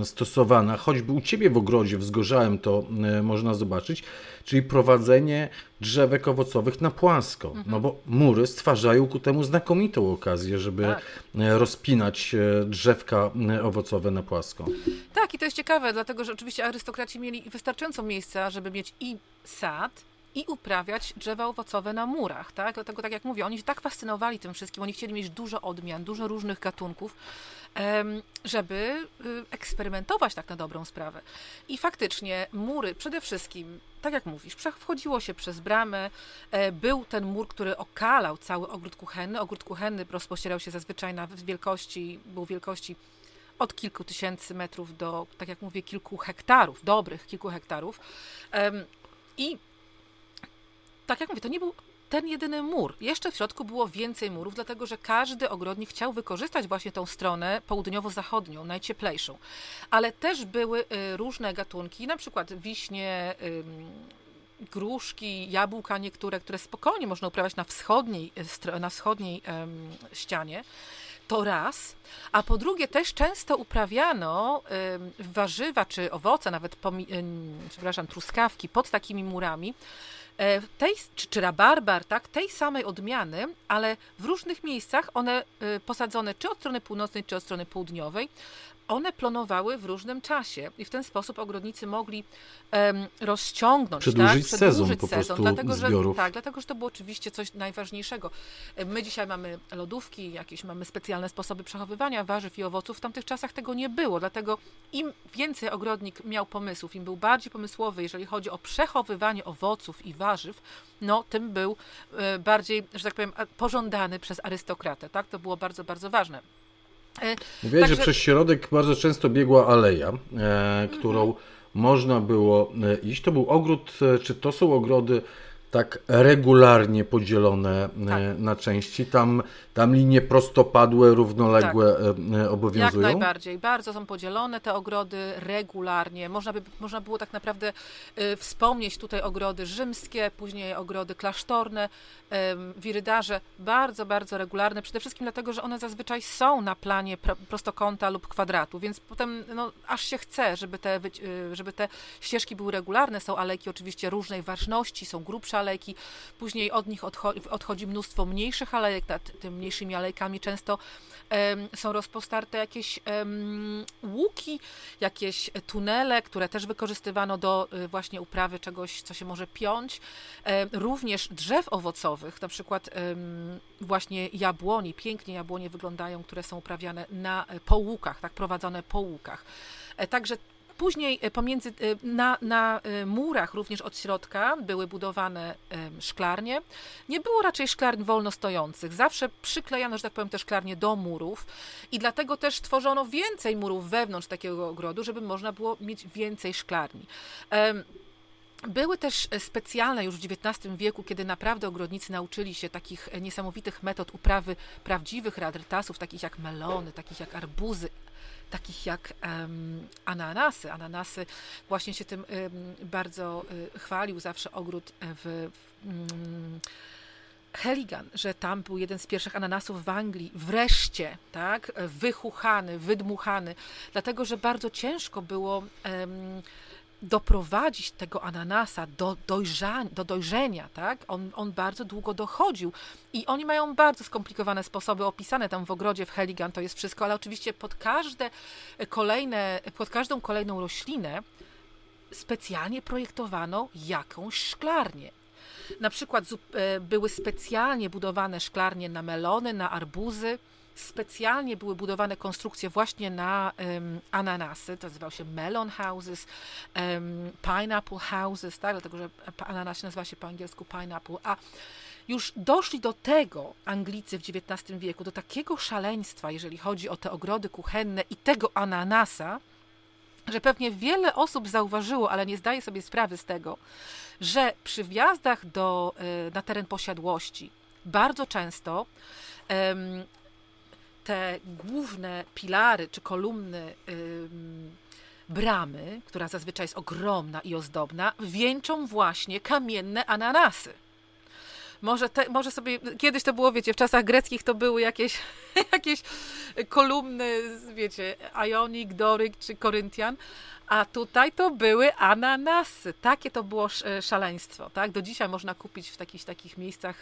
stosowana, choćby u Ciebie w ogrodzie w Zgorzałem to można zobaczyć, czyli prowadzenie drzewek owocowych na płasko. No mhm. No bo mury stwarzają ku temu znakomitą okazję, żeby tak. E, rozpinać e, drzewka e, owocowe na płasko. Tak, i to jest ciekawe, dlatego że oczywiście arystokraci mieli wystarczająco miejsca, żeby mieć i sad, i uprawiać drzewa owocowe na murach, tak? Dlatego, tak jak mówię, oni się tak fascynowali tym wszystkim, oni chcieli mieć dużo odmian, dużo różnych gatunków, żeby y, eksperymentować tak na dobrą sprawę. I faktycznie mury przede wszystkim, tak jak mówisz, wchodziło się przez bramę, e, był ten mur, który okalał cały ogród kuchenny. Ogród kuchenny rozpościerał się zazwyczaj na wielkości, był wielkości od kilku tysięcy metrów do, tak jak mówię, kilku hektarów, dobrych kilku hektarów. I tak jak mówię, to nie był ten jedyny mur. Jeszcze w środku było więcej murów, dlatego że każdy ogrodnik chciał wykorzystać właśnie tą stronę południowo-zachodnią, najcieplejszą. Ale też były y, różne gatunki, na przykład wiśnie, gruszki, jabłka niektóre, które spokojnie można uprawiać na wschodniej, y, na wschodniej ścianie. To raz. A po drugie, też często uprawiano warzywa czy owoce, nawet przepraszam, truskawki pod takimi murami tej, czy, czy rabarbar, tak, tej samej odmiany, ale w różnych miejscach one e, posadzone czy od strony północnej, czy od strony południowej, one plonowały w różnym czasie i w ten sposób ogrodnicy mogli um, rozciągnąć, przedłużyć tak? sezon po prostu dlatego, zbiorów. Że, tak, dlatego, że to było oczywiście coś najważniejszego. My dzisiaj mamy lodówki, jakieś mamy specjalne sposoby przechowywania warzyw i owoców. W tamtych czasach tego nie było, dlatego im więcej ogrodnik miał pomysłów, im był bardziej pomysłowy, jeżeli chodzi o przechowywanie owoców i warzyw, no tym był e, bardziej, że tak powiem, pożądany przez arystokratę. Tak? To było bardzo, bardzo ważne. E, Mówiłeś, Także... że przez środek bardzo często biegła aleja, e, którą mhm. można było e, iść. To był ogród, e, czy to są ogrody tak regularnie podzielone tak. na części? Tam tam linie prostopadłe, równoległe tak. E, e, obowiązują? Jak najbardziej. Bardzo są podzielone te ogrody regularnie. Można, by, można było tak naprawdę y, wspomnieć tutaj ogrody rzymskie, później ogrody klasztorne, wirydarze. Bardzo, bardzo regularne. Przede wszystkim dlatego, że one zazwyczaj są na planie prostokąta lub kwadratu, więc potem no, aż się chce, żeby te, y, żeby te ścieżki były regularne. Są alejki oczywiście różnej ważności, są grubsze alejki. Później od nich odchodzi, odchodzi mnóstwo mniejszych alejek, tym mniejszymi alejkami często są rozpostarte jakieś łuki, jakieś tunele, które też wykorzystywano do y, właśnie uprawy czegoś, co się może piąć. Również drzew owocowych, na przykład właśnie jabłoni, pięknie jabłonie wyglądają, które są uprawiane na połukach, tak prowadzone po łukach. E, także Później e, pomiędzy, e, na, na e, murach również od środka były budowane szklarnie. Nie było raczej szklarni wolno stojących. Zawsze przyklejano, że tak powiem, te szklarnie do murów i dlatego też tworzono więcej murów wewnątrz takiego ogrodu, żeby można było mieć więcej szklarni. Były też specjalne już w XIX wieku, kiedy naprawdę ogrodnicy nauczyli się takich niesamowitych metod uprawy prawdziwych radrytasów, takich jak melony, takich jak arbuzy, takich jak um, ananasy. Ananasy właśnie się tym um, bardzo um, chwalił zawsze ogród w, w mm, Heligan, że tam był jeden z pierwszych ananasów w Anglii, wreszcie, tak, wychuchany, wydmuchany, dlatego, że bardzo ciężko było doprowadzić tego ananasa do, dojrza, do dojrzenia, tak? On, on bardzo długo dochodził i oni mają bardzo skomplikowane sposoby opisane tam w ogrodzie w Heligan, to jest wszystko, ale oczywiście pod każde kolejne, pod każdą kolejną roślinę specjalnie projektowano jakąś szklarnię. Na przykład e, były specjalnie budowane szklarnie na melony, na arbuzy, specjalnie były budowane konstrukcje właśnie na um, ananasy, to nazywał się melon houses, um, pineapple houses, tak, dlatego że ananas nazywa się po angielsku pineapple, a już doszli do tego Anglicy w XIX wieku, do takiego szaleństwa, jeżeli chodzi o te ogrody kuchenne i tego ananasa, że pewnie wiele osób zauważyło, ale nie zdaje sobie sprawy z tego, że przy wjazdach do, e, na teren posiadłości bardzo często te główne pilary czy kolumny um, bramy, która zazwyczaj jest ogromna i ozdobna, wieńczą właśnie kamienne ananasy. Może, te, może sobie, kiedyś to było, wiecie, w czasach greckich to były jakieś, (laughs) jakieś kolumny, wiecie, Ionik, Doryk czy Koryntian, a tutaj to były ananasy. Takie to było e, szaleństwo. Tak? Do dzisiaj można kupić w takich, takich miejscach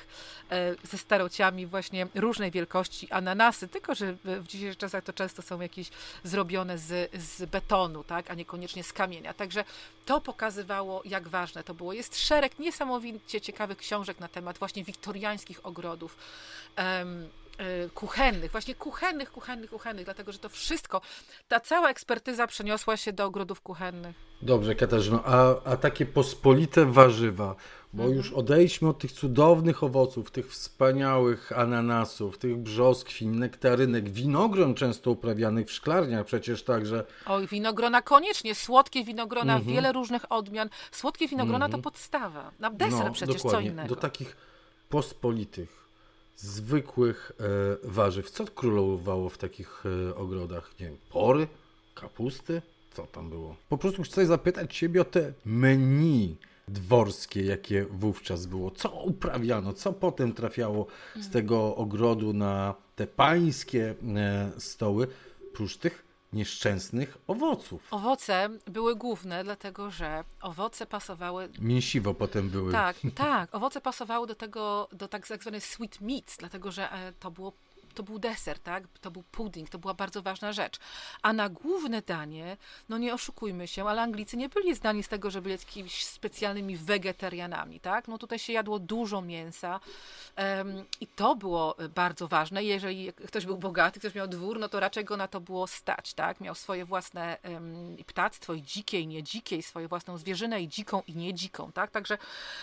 e, ze starociami właśnie różnej wielkości ananasy, tylko że w dzisiejszych czasach to często są jakieś zrobione z, z betonu, tak? a niekoniecznie z kamienia. Także to pokazywało, jak ważne to było. Jest szereg niesamowicie ciekawych książek na temat właśnie wiktoriańskich ogrodów. Um, kuchennych, właśnie kuchennych, kuchennych, kuchennych, dlatego że to wszystko, ta cała ekspertyza przeniosła się do ogrodów kuchennych. Dobrze, Katarzyno, a, a takie pospolite warzywa, bo mhm. już odejdźmy od tych cudownych owoców, tych wspaniałych ananasów, tych brzoskwiń, nektarynek, winogron często uprawianych w szklarniach przecież także. Oj, winogrona koniecznie, słodkie winogrona, mhm. wiele różnych odmian. Słodkie winogrona mhm. to podstawa. Na deser no, przecież co innego. Do takich pospolitych zwykłych e, warzyw. Co królowało w takich e, ogrodach? Nie wiem, pory, kapusty? Co tam było? Po prostu chcę zapytać Ciebie o te menu dworskie, jakie wówczas było. Co uprawiano? Co potem trafiało z tego ogrodu na te pańskie e, stoły? Prócz tych nieszczęsnych owoców. Owoce były główne, dlatego że owoce pasowały. Mięsiwo potem były. Tak, (laughs) tak. Owoce pasowały do tego, do tak zwanych sweet meats, dlatego że e, to było to był deser, tak? To był pudding, to była bardzo ważna rzecz. A na główne danie, no nie oszukujmy się, ale Anglicy nie byli znani z tego, że byli jakimiś specjalnymi wegetarianami, tak? No tutaj się jadło dużo mięsa um, i to było bardzo ważne. Jeżeli ktoś był bogaty, ktoś miał dwór, no to raczej go na to było stać, tak? Miał swoje własne um, ptactwo i dzikie i nie dzikie, i swoją własną zwierzynę i dziką i nie dziką, tak? Także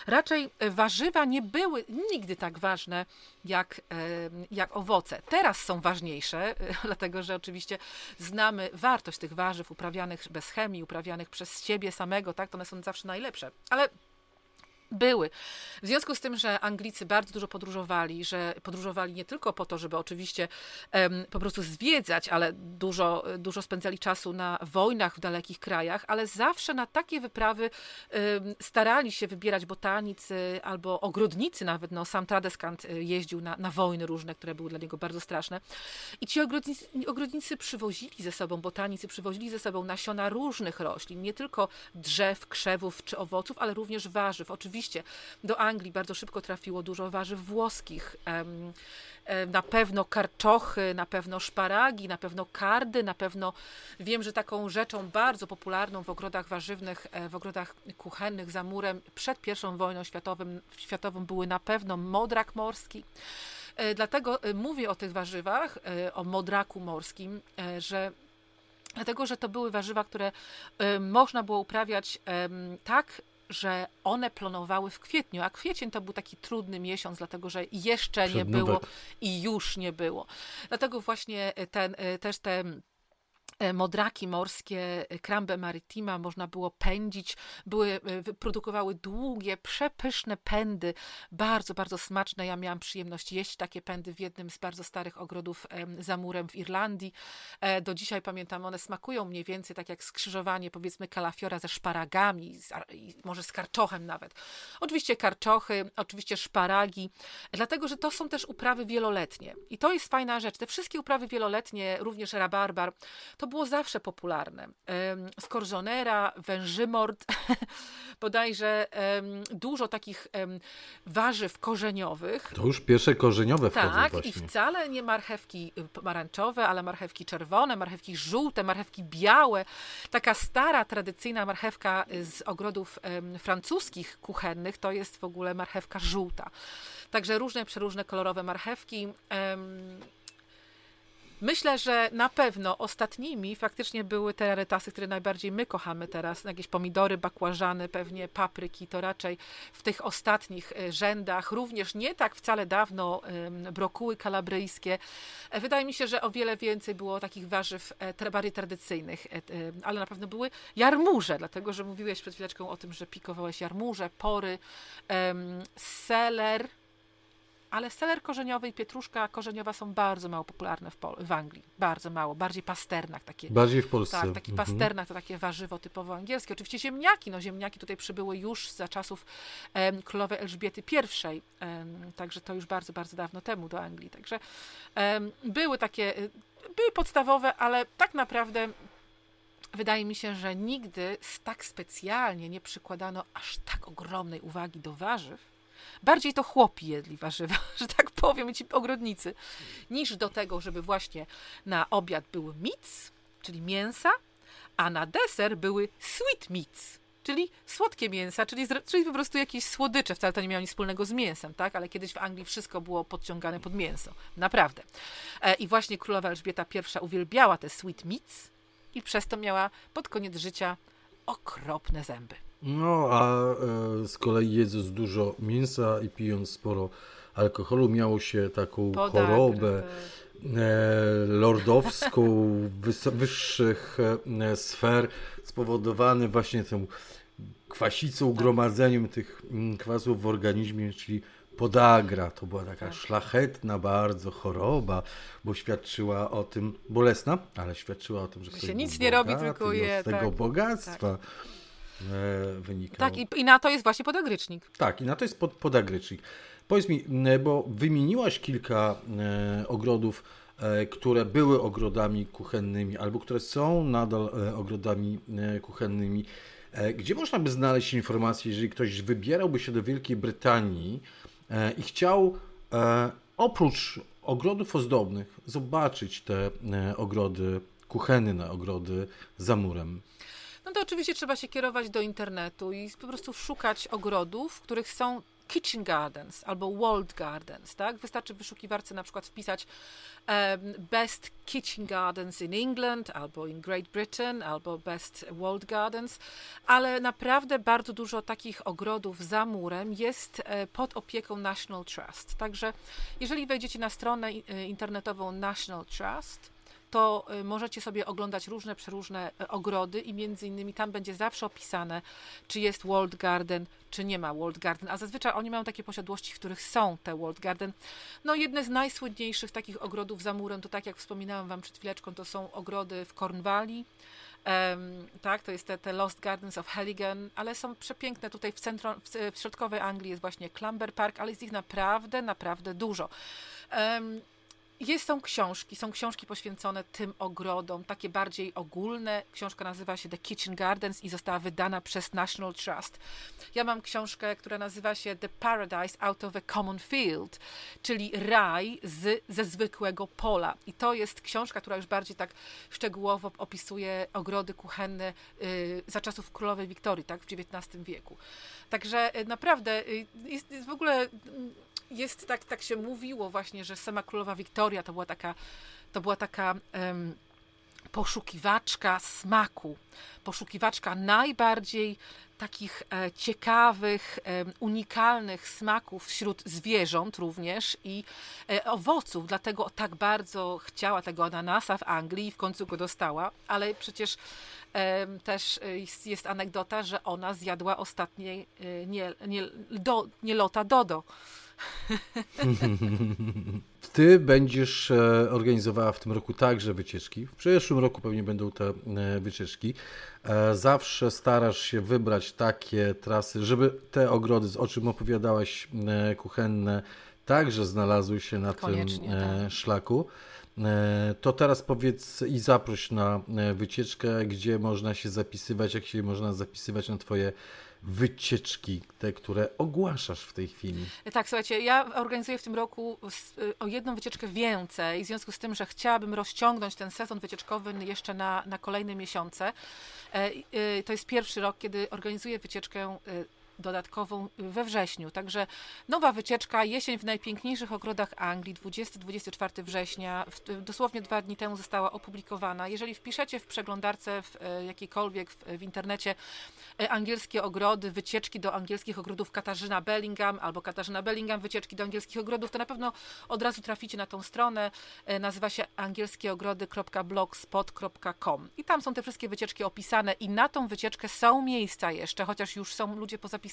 raczej warzywa nie były nigdy tak ważne jak, jak owoce. Teraz są ważniejsze, (laughs) dlatego że oczywiście znamy wartość tych warzyw uprawianych bez chemii, uprawianych przez siebie samego, tak, to one są zawsze najlepsze. Ale były. W związku z tym, że Anglicy bardzo dużo podróżowali, że podróżowali nie tylko po to, żeby oczywiście po prostu zwiedzać, ale dużo, dużo spędzali czasu na wojnach w dalekich krajach, ale zawsze na takie wyprawy um, starali się wybierać botanicy albo ogrodnicy nawet. No, sam Tradeskant y, jeździł na, na wojny różne, które były dla niego bardzo straszne. I ci ogrodnicy, ogrodnicy przywozili ze sobą, botanicy przywozili ze sobą nasiona różnych roślin, nie tylko drzew, krzewów czy owoców, ale również warzyw. Oczywiście Oczywiście do Anglii bardzo szybko trafiło dużo warzyw włoskich. Na pewno karczochy, na pewno szparagi, na pewno kardy, na pewno wiem, że taką rzeczą bardzo popularną w ogrodach warzywnych, e, w ogrodach kuchennych za murem przed I wojną światową, światową były na pewno modrak morski. E, dlatego e, mówię o tych warzywach, o modraku morskim, że dlatego, że to były warzywa, które można było uprawiać tak że one plonowały w kwietniu, a kwiecień to był taki trudny miesiąc, dlatego że jeszcze nie było i już nie było. Dlatego właśnie ten, e, też te modraki morskie, krambę e, maritima można było pędzić, były, e, produkowały długie, przepyszne pędy, bardzo, bardzo smaczne. Ja miałam przyjemność jeść takie pędy w jednym z bardzo starych ogrodów za murem w Irlandii. Do dzisiaj pamiętam, one smakują mniej więcej tak jak skrzyżowanie, powiedzmy, kalafiora ze szparagami, może z karczochem nawet. Oczywiście karczochy, oczywiście szparagi, dlatego, że to są też uprawy wieloletnie. I to jest fajna rzecz. Te wszystkie uprawy wieloletnie, również rabarbar, to było zawsze popularne. Skorzonera, wężymort, (laughs) bodajże dużo takich warzyw korzeniowych. To już pierwsze korzeniowe wchodzą Tak, właśnie. i wcale nie marchewki y, pomarańczowe, ale marchewki czerwone, marchewki żółte, marchewki białe. Taka stara, tradycyjna marchewka z ogrodów francuskich kuchennych to jest w ogóle marchewka żółta. Także różne, przeróżne kolorowe marchewki. Myślę, że na pewno ostatnimi faktycznie były te rarytasy, które najbardziej my kochamy teraz. Jakieś pomidory, bakłażany, pewnie papryki, to raczej w tych ostatnich e, rzędach. Również nie tak wcale dawno brokuły kalabryjskie. E, wydaje mi się, że o wiele więcej było takich warzyw e, bardziej tradycyjnych, ale na pewno były jarmuże, dlatego że mówiłeś przed chwileczką o tym, że pikowałeś jarmuże, pory, seler, ale seler korzeniowy i pietruszka korzeniowa są bardzo mało popularne w, w, Anglii. Bardzo mało. Bardziej pasternak. Takie, Bardziej w Polsce. Tak, taki mhm. pasternak to takie warzywo typowo angielskie. Oczywiście ziemniaki. No ziemniaki tutaj przybyły już za czasów um, królowej Elżbiety I. Um, także to już bardzo, bardzo dawno temu do Anglii. Także um, były takie, y, były podstawowe, ale tak naprawdę wydaje mi się, że nigdy tak specjalnie nie przykładano aż tak ogromnej uwagi do warzyw, Bardziej to chłopi jedli warzywa, (laughs) że tak powiem, ci ogrodnicy, niż do tego, żeby właśnie na obiad były meats, czyli mięsa, a na deser były sweet meats, czyli słodkie mięsa, czyli, czyli po prostu jakieś słodycze. Wcale to nie miało nic wspólnego z mięsem, tak? Ale kiedyś w Anglii wszystko było podciągane pod mięso. Naprawdę. E, I właśnie królowa Elżbieta I uwielbiała te sweet meats i przez to miała pod koniec życia okropne zęby. No, a e, z kolei jedząc dużo mięsa i pijąc sporo alkoholu, miało się taką chorobę e, lordowską wyższych e, sfer, spowodowany właśnie tą kwasicą, tak. gromadzeniem tych mm, kwasów w organizmie, czyli podagra. To była taka tak. szlachetna bardzo choroba, bo świadczyła o tym, bolesna, ale świadczyła o tym, że, że się nic nie robi, tylko je. Z tego tak, bogactwa. Tak e. Tak, i, i, na to jest właśnie podagrycznik. Tak, i na to jest pod, podagrycznik. Powiedz mi, bo wymieniłaś kilka e, ogrodów, e, które były ogrodami kuchennymi, albo które są nadal ogrodami kuchennymi. Gdzie można by znaleźć informacje, jeżeli ktoś wybierałby się do Wielkiej Brytanii i chciał oprócz ogrodów ozdobnych zobaczyć te ogrody kuchenne, ogrody za murem? No to oczywiście trzeba się kierować do internetu i po prostu szukać ogrodów, w których są kitchen gardens albo walled gardens, tak? Wystarczy w wyszukiwarce na przykład wpisać um, best kitchen gardens in England albo in Great Britain albo best walled gardens, ale naprawdę bardzo dużo takich ogrodów za murem jest e, pod opieką National Trust. Także jeżeli wejdziecie na stronę e, internetową National Trust, to y, możecie sobie oglądać różne przeróżne y, ogrody i między innymi tam będzie zawsze opisane, czy jest World Garden, czy nie ma World Garden, a zazwyczaj oni mają takie posiadłości, w których są te World Garden. No jedne z najsłynniejszych takich ogrodów za murem, to tak jak wspominałam Wam przed chwileczką, to są ogrody w Cornwalli, Um, tak, to jest te, te, Lost Gardens of Halligan, ale są przepiękne. Tutaj w, centrum, w, w środkowej Anglii jest właśnie Clumber Park, ale jest ich naprawdę, naprawdę dużo. Um, jest, są książki, są książki poświęcone tym ogrodom, takie bardziej ogólne. Książka nazywa się The Kitchen Gardens i została wydana przez National Trust. Ja mam książkę, która nazywa się The Paradise Out of a Common Field, czyli raj z, ze zwykłego pola. I to jest książka, która już bardziej tak szczegółowo opisuje ogrody kuchenne y, za czasów królowej Wiktorii, tak, w XIX wieku. Także y, naprawdę y, jest, jest w ogóle jest tak, tak się mówiło właśnie, że sama królowa Wiktoria to była taka, to była taka um, poszukiwaczka smaku, poszukiwaczka najbardziej takich e, ciekawych, e, unikalnych smaków wśród zwierząt również i e, owoców, dlatego tak bardzo chciała tego ananasa w Anglii i w końcu go dostała, ale przecież też jest, jest anegdota, że ona zjadła ostatniej e, nie, nie, do, nie lota Dodo. (laughs) Ty będziesz e, organizowała w tym roku także wycieczki. W przyszłym roku pewnie będą te e, wycieczki. E, zawsze starasz się wybrać takie trasy, żeby te ogrody, o czym opowiadałaś, kuchenne, także znalazły się na Koniecznie, tym tak. szlaku. To teraz powiedz i zaproś na wycieczkę, gdzie można się zapisywać, jak się można zapisywać na Twoje wycieczki, te, które ogłaszasz w tej chwili. Tak, słuchajcie, ja organizuję w tym roku o jedną wycieczkę więcej, w związku z tym, że chciałabym rozciągnąć ten sezon wycieczkowy jeszcze na, na kolejne miesiące. E, to jest pierwszy rok, kiedy organizuję wycieczkę dodatkową we wrześniu. Także nowa wycieczka, jesień w najpiękniejszych ogrodach Anglii, 20-24 września, dosłownie dwa dni temu została opublikowana. Jeżeli wpiszecie w przeglądarce w jakiejkolwiek w, w internecie angielskie ogrody, wycieczki do angielskich ogrodów Katarzyna Bellingham albo Katarzyna Bellingham, wycieczki do angielskich ogrodów, to na pewno od razu traficie na tą stronę. Nazywa się angielskieogrody.blogspot.com i tam są te wszystkie wycieczki opisane i na tą wycieczkę są miejsca jeszcze, chociaż już są ludzie pozapisywani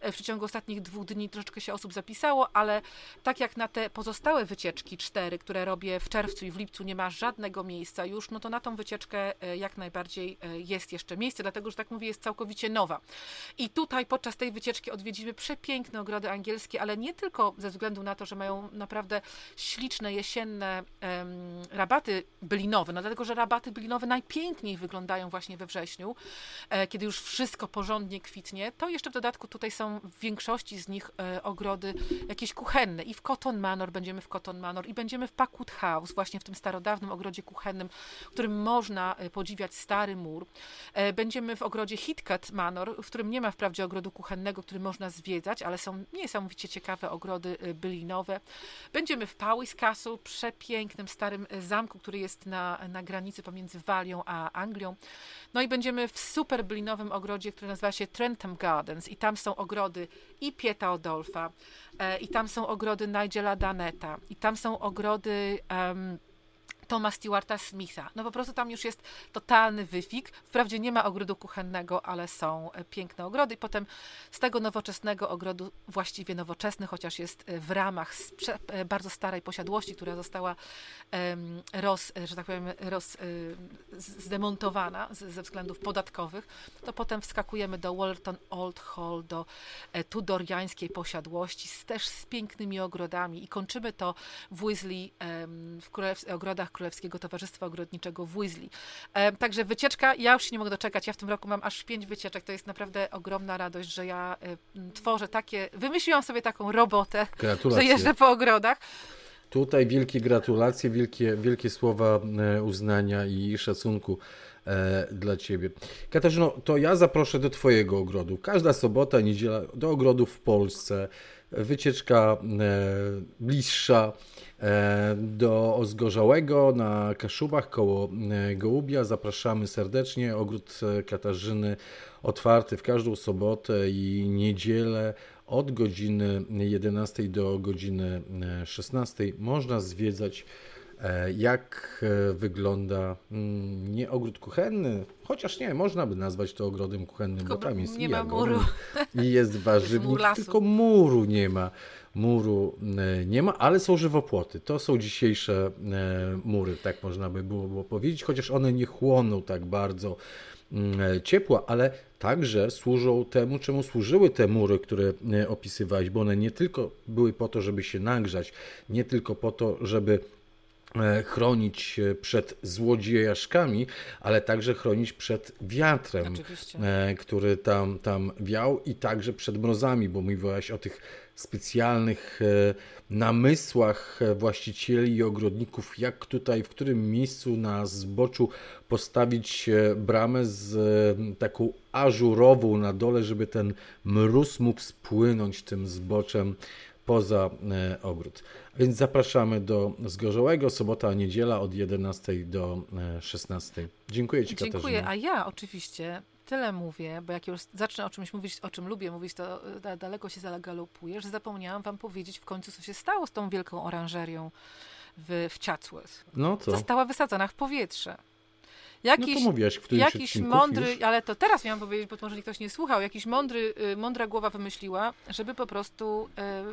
e, w przeciągu ostatnich dwóch dni troszeczkę się osób zapisało, ale tak jak na te pozostałe wycieczki, cztery, które robię w czerwcu i w lipcu nie ma żadnego miejsca już, no to na tą wycieczkę e, jak najbardziej e, jest jeszcze miejsce, dlatego, że tak mówię, jest całkowicie nowa. I tutaj podczas tej wycieczki odwiedzimy przepiękne ogrody angielskie, ale nie tylko ze względu na to, że mają naprawdę śliczne jesienne um, rabaty bylinowe, no dlatego, że rabaty bylinowe najpiękniej wyglądają właśnie we wrześniu, e, kiedy już wszystko porządnie kwitnie, to jeszcze w dodatku tutaj są w większości z nich e, ogrody jakieś kuchenne. I w Cotton Manor będziemy w Cotton Manor i będziemy w Packwood House, właśnie w tym starodawnym ogrodzie kuchennym, w którym można e, podziwiać stary mur. E, będziemy w ogrodzie Hitcat Manor, w którym nie ma wprawdzie ogrodu kuchennego, który można zwiedzać, ale są niesamowicie ciekawe ogrody bylinowe. Będziemy w Powys Castle, przepięknym starym zamku, który jest na, na granicy pomiędzy Walią a Anglią. No i będziemy w super blinowym ogrodzie, który nazywa się Trentham Gardens. I tam są ogrody i Pieta Odolfa, e, i tam są ogrody Nigela Daneta, i tam są ogrody... Um, Toma Stewarta Smitha. No po prostu tam już jest totalny wyfik. Wprawdzie nie ma ogrodu kuchennego, ale są e, piękne ogrody. I potem z tego nowoczesnego ogrodu, właściwie nowoczesny, chociaż jest e, w ramach e, bardzo starej posiadłości, która została roz, że tak powiem, roz, zdemontowana ze względów podatkowych, to potem wskakujemy do Wallerton Old Hall, do tudoriańskiej posiadłości, też z pięknymi ogrodami i kończymy to w Weasley, w ogrodach Królewskiego Towarzystwa Ogrodniczego w Weasley. E, także wycieczka, ja już się nie mogę doczekać. Ja w tym roku mam aż pięć wycieczek. To jest naprawdę ogromna radość, że ja e, tworzę takie, wymyśliłam sobie taką robotę, że jeżdżę po ogrodach. Tutaj wielkie gratulacje, wielkie, wielkie słowa e, uznania i szacunku dla Ciebie. Katarzyno, to ja zaproszę do Twojego ogrodu. Każda sobota, niedziela do ogrodów w Polsce. Wycieczka bliższa E, do Ozgorzałego na Kaszubach koło e, Gołubia. Zapraszamy serdecznie. Ogród e, Katarzyny otwarty w każdą sobotę i niedzielę od godziny 11 do godziny 16. Można zwiedzać jak wygląda mm, nie ogród kuchenny, chociaż nie, można by nazwać to ogrodem kuchennym, tylko bo tam jest nie i ma muru. i jest (laughs) warzywnik, tylko muru nie ma muru e, nie ma, ale są żywopłoty. To są dzisiejsze e, mury, tak można by było powiedzieć, chociaż one nie chłoną tak bardzo mm, e, ciepła, ale także służą temu, czemu służyły te mury, które opisywałeś, bo one nie tylko były po to, żeby się nagrzać, nie tylko po to, żeby chronić przed złodziejaszkami, ale także chronić przed wiatrem, Oczywiście. który tam, tam wiał i także przed mrozami, bo mówiłaś o tych specjalnych e, namysłach e, właścicieli i ogrodników, jak tutaj, w którym miejscu na zboczu postawić e, bramę z taką ażurową na dole, żeby ten mróz mógł spłynąć tym zboczem poza ogród. Więc zapraszamy do Zgorzołego, sobota, niedziela od 11 do 16. Dziękuję Ci, Dziękuję, Katarzyna. a ja oczywiście tyle mówię, bo jak już zacznę o czymś mówić, o czym lubię mówić, to e, daleko się zagalopuję, że zapomniałam wam powiedzieć w końcu, co się stało z tą wielką oranżerią w, w Chatsworth. No co? Została wysadzona w powietrze. Jakiś, no to mówiłaś, w jakiś mądry, już? ale to teraz miałam powiedzieć, bo może ktoś nie słuchał, jakiś mądry, y, mądra głowa wymyśliła, żeby po prostu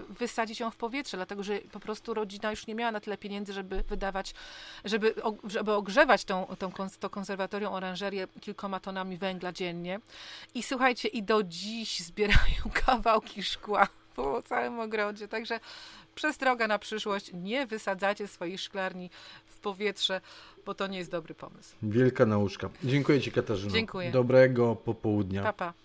y, wysadzić ją w powietrze, dlatego że po prostu rodzina już nie miała na tyle pieniędzy, żeby wydawać, żeby, żeby ogrzewać tą, tą, tą konserwatorią, oranżerię kilkoma tonami węgla dziennie. I słuchajcie, i do dziś zbierają (laughs) kawałki szkła po całym ogrodzie. Także przestroga na przyszłość, nie wysadzajcie swojej szklarni w powietrze, bo to nie jest dobry pomysł. Wielka nauczka. Dziękuję Ci Katarzyna. Dziękuję. Dobrego popołudnia. Pa, pa.